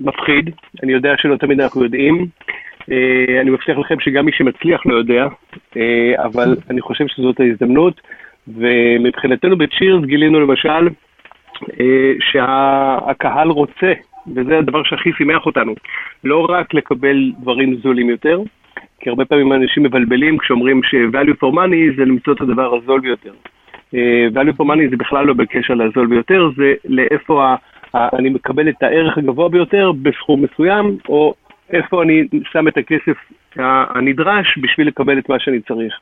S6: מפחיד, אני יודע שלא תמיד אנחנו יודעים. אני מבטיח לכם שגם מי שמצליח לא יודע, אבל אני חושב שזאת ההזדמנות, ומבחינתנו בצ'ירס גילינו למשל שהקהל רוצה וזה הדבר שהכי שימח אותנו. לא רק לקבל דברים זולים יותר, כי הרבה פעמים אנשים מבלבלים כשאומרים ש-value for money זה למצוא את הדבר הזול ביותר. Uh, value for money זה בכלל לא בקשר לזול ביותר, זה לאיפה אני מקבל את הערך הגבוה ביותר בסכום מסוים, או איפה אני שם את הכסף הנדרש בשביל לקבל את מה שאני צריך.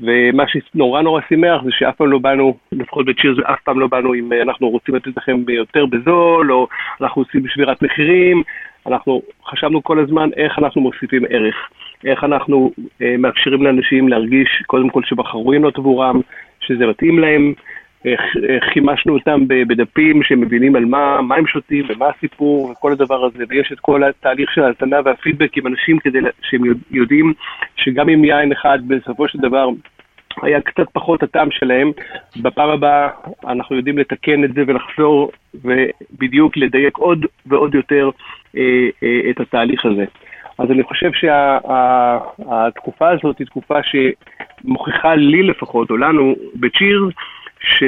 S6: ומה שנורא נורא שימח זה שאף פעם לא באנו, לפחות בצ'יר זה אף פעם לא באנו אם אנחנו רוצים לתת לכם יותר בזול, או אנחנו עושים שבירת מחירים, אנחנו חשבנו כל הזמן איך אנחנו מוסיפים ערך, איך אנחנו אה, מאפשרים לאנשים להרגיש קודם כל שבחרו עמלות עבורם, שזה מתאים להם, חימשנו אותם בדפים שהם מבינים על מה, מה הם שותים ומה הסיפור וכל הדבר הזה, ויש את כל התהליך של ההזנה והפידבק עם אנשים כדי שהם יודעים שגם אם יין אחד בסופו של דבר היה קצת פחות הטעם שלהם, בפעם הבאה אנחנו יודעים לתקן את זה ולחזור ובדיוק לדייק עוד ועוד יותר אה, אה, את התהליך הזה. אז אני חושב שהתקופה שה, הזאת היא תקופה שמוכיחה לי לפחות, או לנו, בצ'ירס, ש,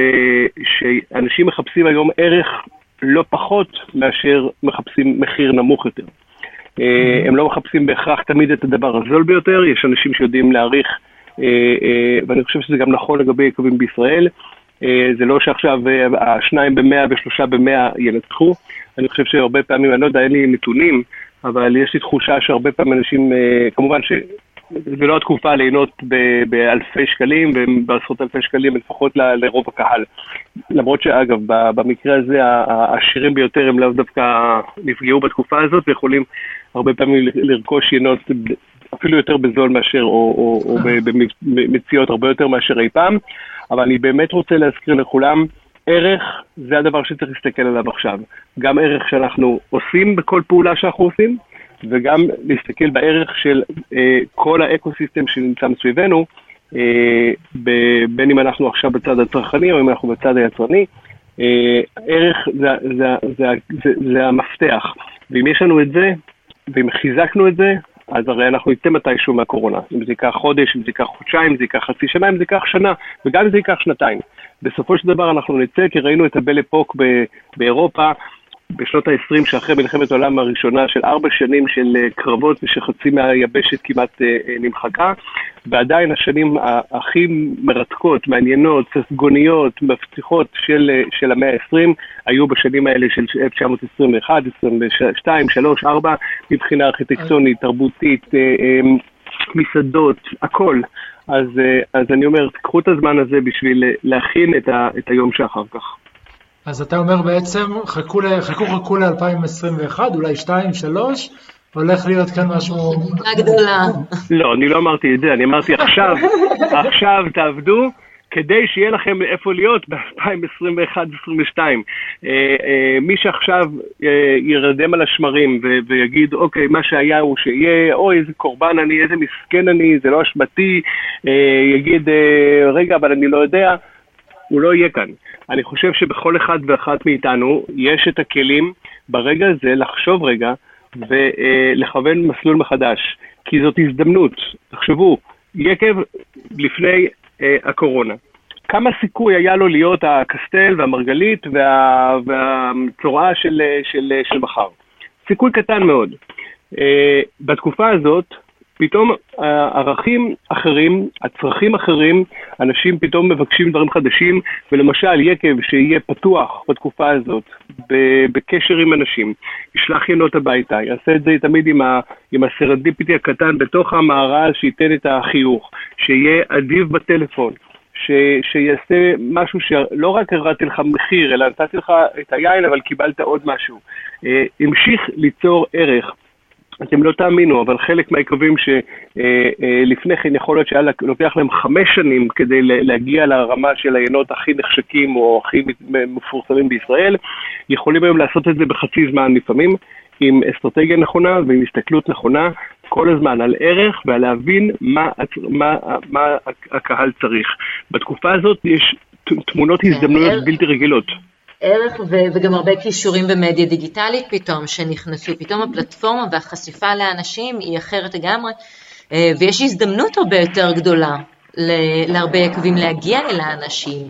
S6: שאנשים מחפשים היום ערך לא פחות מאשר מחפשים מחיר נמוך יותר. אה, הם לא מחפשים בהכרח תמיד את הדבר הזול ביותר, יש אנשים שיודעים להעריך, אה, אה, ואני חושב שזה גם נכון לגבי יקבים בישראל. זה לא שעכשיו השניים במאה ושלושה במאה ינצחו, אני חושב שהרבה פעמים, אני לא יודע, אין לי נתונים, אבל יש לי תחושה שהרבה פעמים אנשים, כמובן ש... זה לא התקופה ליהנות באלפי שקלים ובעשרות אלפי שקלים לפחות לרוב הקהל. למרות שאגב, במקרה הזה העשירים ביותר הם לאו דווקא נפגעו בתקופה הזאת ויכולים הרבה פעמים לרכוש יינות אפילו יותר בזול מאשר, או, או, או במציאות הרבה יותר מאשר אי פעם. אבל אני באמת רוצה להזכיר לכולם, ערך זה הדבר שצריך להסתכל עליו עכשיו. גם ערך שאנחנו עושים בכל פעולה שאנחנו עושים, וגם להסתכל בערך של אה, כל האקו-סיסטם שנמצא מסביבנו, אה, ב- בין אם אנחנו עכשיו בצד הצרכני או אם אנחנו בצד היצרני. אה, ערך זה, זה, זה, זה, זה המפתח, ואם יש לנו את זה, ואם חיזקנו את זה, אז הרי אנחנו נצא מתישהו מהקורונה. אם זה ייקח חודש, אם זה ייקח חודשיים, אם זה ייקח חצי שנה, אם זה ייקח שנה, וגם אם זה ייקח שנתיים. בסופו של דבר אנחנו נצא, כי ראינו את הבלה פוק באירופה, בשנות ה-20 שאחרי מלחמת העולם הראשונה של ארבע שנים של אה, קרבות ושחצי מהיבשת כמעט אה, נמחקה, ועדיין השנים הכי מרתקות, מעניינות, ססגוניות, מבטיחות של, של המאה ה-20 היו בשנים האלה של 1921, 22, 3, 4, מבחינה ארכיטקטונית, תרבותית, מסעדות, הכל. אז, אז אני אומר, תקחו את הזמן הזה בשביל להכין את, ה, את היום שאחר כך.
S1: אז אתה אומר בעצם, חכו חכו, חכו ל-2021, אולי 2, 3, הולך להיות כאן משהו...
S2: גדולה.
S6: לא, אני לא אמרתי את זה, אני אמרתי עכשיו, עכשיו תעבדו. כדי שיהיה לכם איפה להיות ב-2021-2022. אה, אה, מי שעכשיו אה, ירדם על השמרים ויגיד, אוקיי, מה שהיה הוא שיהיה, אוי, איזה קורבן אני, איזה מסכן אני, זה לא אשמתי, יגיד, רגע, אבל אני לא יודע, הוא לא יהיה כאן. אני חושב שבכל אחד ואחת מאיתנו יש את הכלים ברגע הזה לחשוב רגע ולכוון מסלול מחדש, כי זאת הזדמנות. תחשבו, יקב לפני אה, הקורונה. כמה סיכוי היה לו להיות הקסטל והמרגלית וה, והצורעה של, של, של מחר? סיכוי קטן מאוד. אה, בתקופה הזאת, פתאום ערכים אחרים, הצרכים אחרים, אנשים פתאום מבקשים דברים חדשים, ולמשל יקב שיהיה פתוח בתקופה הזאת, בקשר עם אנשים, ישלח ינות הביתה, יעשה את זה תמיד עם, עם הסרנדיפיטי הקטן בתוך המארז, שייתן את החיוך, שיהיה אדיב בטלפון. ש, שיעשה משהו שלא רק הראתי לך מחיר, אלא נתתי לך את היין, אבל קיבלת עוד משהו. אה, המשיך ליצור ערך. אתם לא תאמינו, אבל חלק מהעיכובים שלפני כן יכול להיות שהיה לוקח להם חמש שנים כדי להגיע לרמה של היינות הכי נחשקים או הכי מפורסמים בישראל, יכולים היום לעשות את זה בחצי זמן לפעמים, עם אסטרטגיה נכונה ועם הסתכלות נכונה כל הזמן על ערך ועל להבין מה, מה, מה הקהל צריך. בתקופה הזאת יש תמונות כן, הזדמנויות בלתי רגילות.
S2: ערך ו- וגם הרבה כישורים במדיה דיגיטלית פתאום שנכנסו, פתאום הפלטפורמה והחשיפה לאנשים היא אחרת לגמרי אה, ויש הזדמנות הרבה יותר גדולה להרבה יקבים להגיע אל האנשים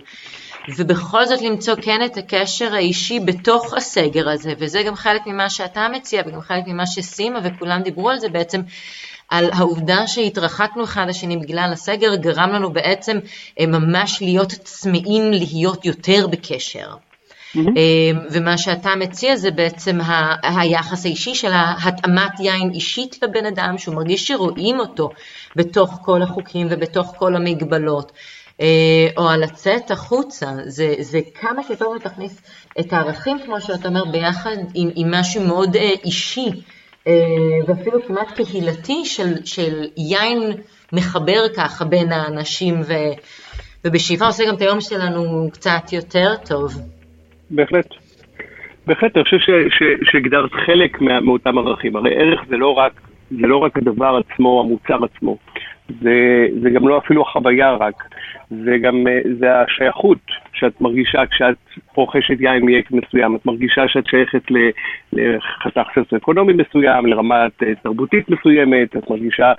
S2: ובכל זאת למצוא כן את הקשר האישי בתוך הסגר הזה וזה גם חלק ממה שאתה מציע וגם חלק ממה שסימה וכולם דיברו על זה בעצם על העובדה שהתרחקנו אחד השני בגלל הסגר גרם לנו בעצם אה, ממש להיות צמאים להיות יותר בקשר. Mm-hmm. ומה שאתה מציע זה בעצם ה- היחס האישי של התאמת יין אישית לבן אדם, שהוא מרגיש שרואים אותו בתוך כל החוקים ובתוך כל המגבלות. אה, או על לצאת החוצה, זה, זה כמה שיותר תכניס את הערכים, כמו שאתה אומר, ביחד עם, עם משהו מאוד אה, אישי, ואפילו כמעט קהילתי של, של יין מחבר ככה בין האנשים, ו, ובשאיפה עושה גם את היום שלנו קצת יותר טוב.
S6: בהחלט. בהחלט, אני חושב שהגדרת חלק מה, מאותם ערכים. הרי ערך זה לא רק, זה לא רק הדבר עצמו, המוצר עצמו. זה, זה גם לא אפילו החוויה רק. זה גם, זה השייכות שאת מרגישה כשאת רוכשת יין מיקב מסוים. את מרגישה שאת שייכת לחתך סוציו-אקונומי מסוים, לרמת אה, תרבותית מסוימת, את מרגישה...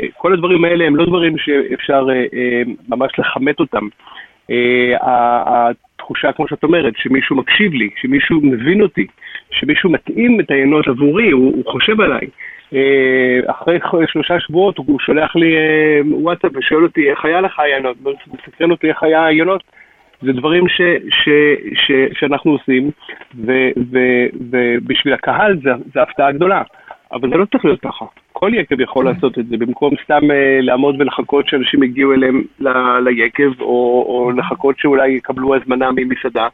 S6: אה, כל הדברים האלה הם לא דברים שאפשר אה, ממש לכמת אותם. התחושה, כמו שאת אומרת, שמישהו מקשיב לי, שמישהו מבין אותי, שמישהו מתאים את העיינות עבורי, הוא, הוא חושב עליי. אה, אחרי שלושה שבועות הוא שולח לי אה, וואטסאפ ושואל אותי איך היה לך העיינות, מסקרן אותי איך היה העיינות. זה דברים ש, ש, ש, שאנחנו עושים, ו, ו, ובשביל הקהל זה, זה הפתעה גדולה. אבל זה לא צריך להיות ככה. כל יקב יכול. לעשות את זה, במקום סתם uh, לעמוד ולחכות שאנשים יגיעו אליהם ל- ליקב, או, או לחכות שאולי יקבלו הזמנה ממסעדה,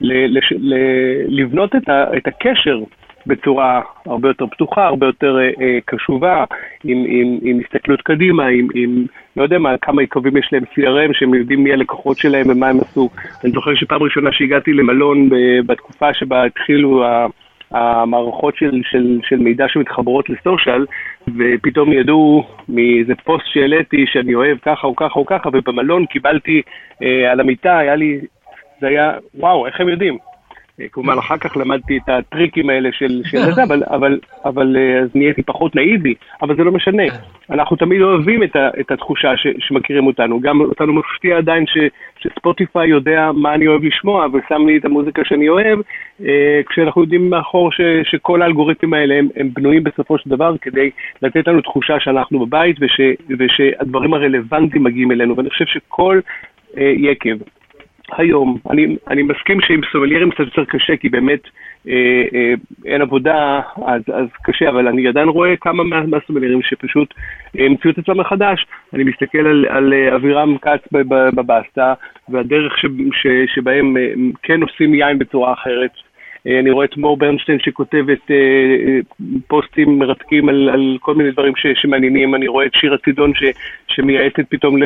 S6: ל- לש- ל- לבנות את, ה- את הקשר בצורה הרבה יותר פתוחה, הרבה יותר uh, uh, קשובה, עם, עם, עם הסתכלות קדימה, עם, עם, לא יודע מה, כמה יקבים יש להם CRM, שהם יודעים מי הלקוחות שלהם ומה הם עשו. אני זוכר שפעם ראשונה שהגעתי למלון בתקופה שבה התחילו ה... המערכות של, של, של מידע שמתחברות לסושיאל, ופתאום ידעו מאיזה פוסט שהעליתי שאני אוהב ככה או ככה או ככה, ובמלון קיבלתי אה, על המיטה, היה לי, זה היה, וואו, איך הם יודעים? כמובן, אחר כך למדתי את הטריקים האלה של, של זה, אבל, אבל, אבל אז נהייתי פחות נאיבי, אבל זה לא משנה. אנחנו תמיד אוהבים את, ה, את התחושה ש, שמכירים אותנו. גם אותנו מפתיע עדיין ש, שספוטיפיי יודע מה אני אוהב לשמוע ושם לי את המוזיקה שאני אוהב, אה, כשאנחנו יודעים מאחור ש, שכל האלגוריתמים האלה הם, הם בנויים בסופו של דבר כדי לתת לנו תחושה שאנחנו בבית וש, ושהדברים הרלוונטיים מגיעים אלינו. ואני חושב שכל אה, יקב היום, אני, אני מסכים שעם סומליירים קצת יותר קשה, כי באמת אה, אה, אין עבודה, אז, אז קשה, אבל אני עדיין רואה כמה מה, מהסומליירים שפשוט אה, המציאו את עצמם מחדש. אני מסתכל על, על אה, אבירם כץ בבסטה, והדרך ש, ש, שבהם אה, כן עושים יין בצורה אחרת. אני רואה את מור ברנשטיין שכותבת אה, פוסטים מרתקים על, על כל מיני דברים ש, שמעניינים, אני רואה את שירה צידון שמייעצת פתאום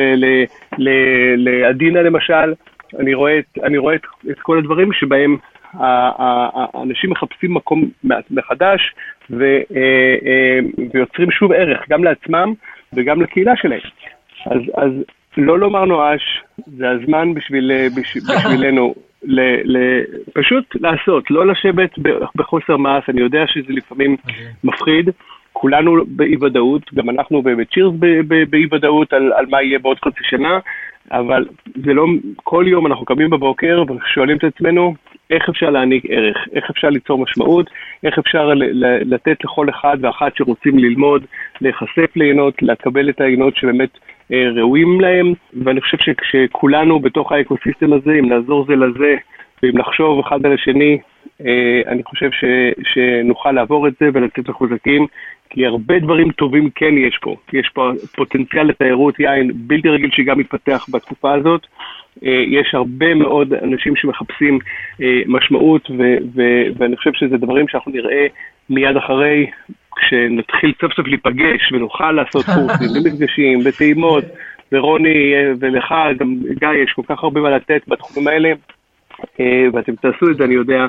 S6: לעדינה למשל, אני רואה, את, אני רואה את, את כל הדברים שבהם האנשים מחפשים מקום מחדש ו, אה, אה, ויוצרים שוב ערך, גם לעצמם וגם לקהילה שלהם. אז, אז לא לומר נואש, זה הזמן בשביל, בשבילנו ל, ל, פשוט לעשות, לא לשבת בחוסר מעש, אני יודע שזה לפעמים okay. אוקיי. מפחיד. כולנו באי ודאות, גם אנחנו בצ'ירס באי ודאות על, על מה יהיה בעוד חצי שנה, אבל זה לא, כל יום אנחנו קמים בבוקר ושואלים את עצמנו איך אפשר להעניק ערך, איך אפשר ליצור משמעות, איך אפשר לתת לכל אחד ואחת שרוצים ללמוד, להיחשף לעינות, לקבל את העינות שבאמת אה, ראויים להם, ואני חושב שכשכולנו בתוך האקוסיסטם הזה, אם נעזור זה לזה, ואם נחשוב אחד על השני, אני חושב ש, שנוכל לעבור את זה ולצאת לחוזקים, כי הרבה דברים טובים כן יש פה. יש פה פוטנציאל לתיירות יין בלתי רגיל שגם מתפתח בתקופה הזאת. אה, יש הרבה מאוד אנשים שמחפשים אה, משמעות, ו- ו- ואני חושב שזה דברים שאנחנו נראה מיד אחרי, כשנתחיל סוף סוף להיפגש ונוכל לעשות קורסים ומפגשים וטעימות, ורוני ולך, גם גיא, יש כל כך הרבה מה לתת בתחומים האלה. אה, ואתם תעשו את זה, אני יודע,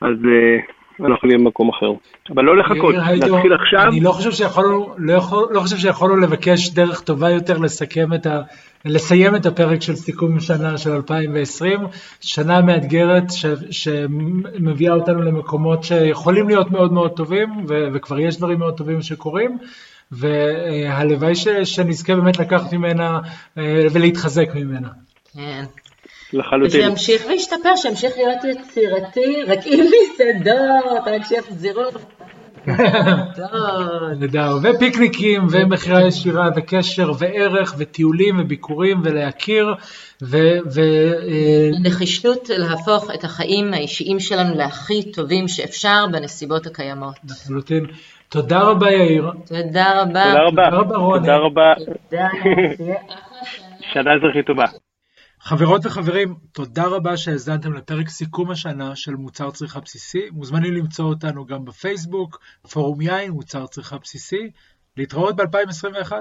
S6: אז אה, אנחנו נהיה במקום אחר. אבל לא לחכות, להתחיל עכשיו.
S1: אני לא חושב שיכולנו, לא, יכול, לא חושב שיכולנו לבקש דרך טובה יותר לסכם את ה... לסיים את הפרק של סיכום שנה של 2020, שנה מאתגרת ש, שמביאה אותנו למקומות שיכולים להיות מאוד מאוד טובים, ו, וכבר יש דברים מאוד טובים שקורים, והלוואי ש, שנזכה באמת לקחת ממנה אה, ולהתחזק ממנה.
S2: כן. לחלוטין. ושימשיך וישתפר, שימשיך להיות יצירתי, רק עם מסעדות, רק שיחזירו.
S1: נהדר, ופיקניקים ומכירה ישירה וקשר וערך וטיולים וביקורים ולהכיר ו...
S2: אה, נחישות להפוך את החיים האישיים שלנו להכי טובים שאפשר בנסיבות הקיימות.
S1: לחלוטין. תודה רבה יאיר.
S2: תודה רבה.
S6: תודה רבה. תודה רבה
S1: רוני.
S6: תודה רבה. שנה אזרחית טובה.
S1: חברות וחברים, תודה רבה שהאזנתם לפרק סיכום השנה של מוצר צריכה בסיסי. מוזמנים למצוא אותנו גם בפייסבוק, פורום יין, מוצר צריכה בסיסי. להתראות ב-2021.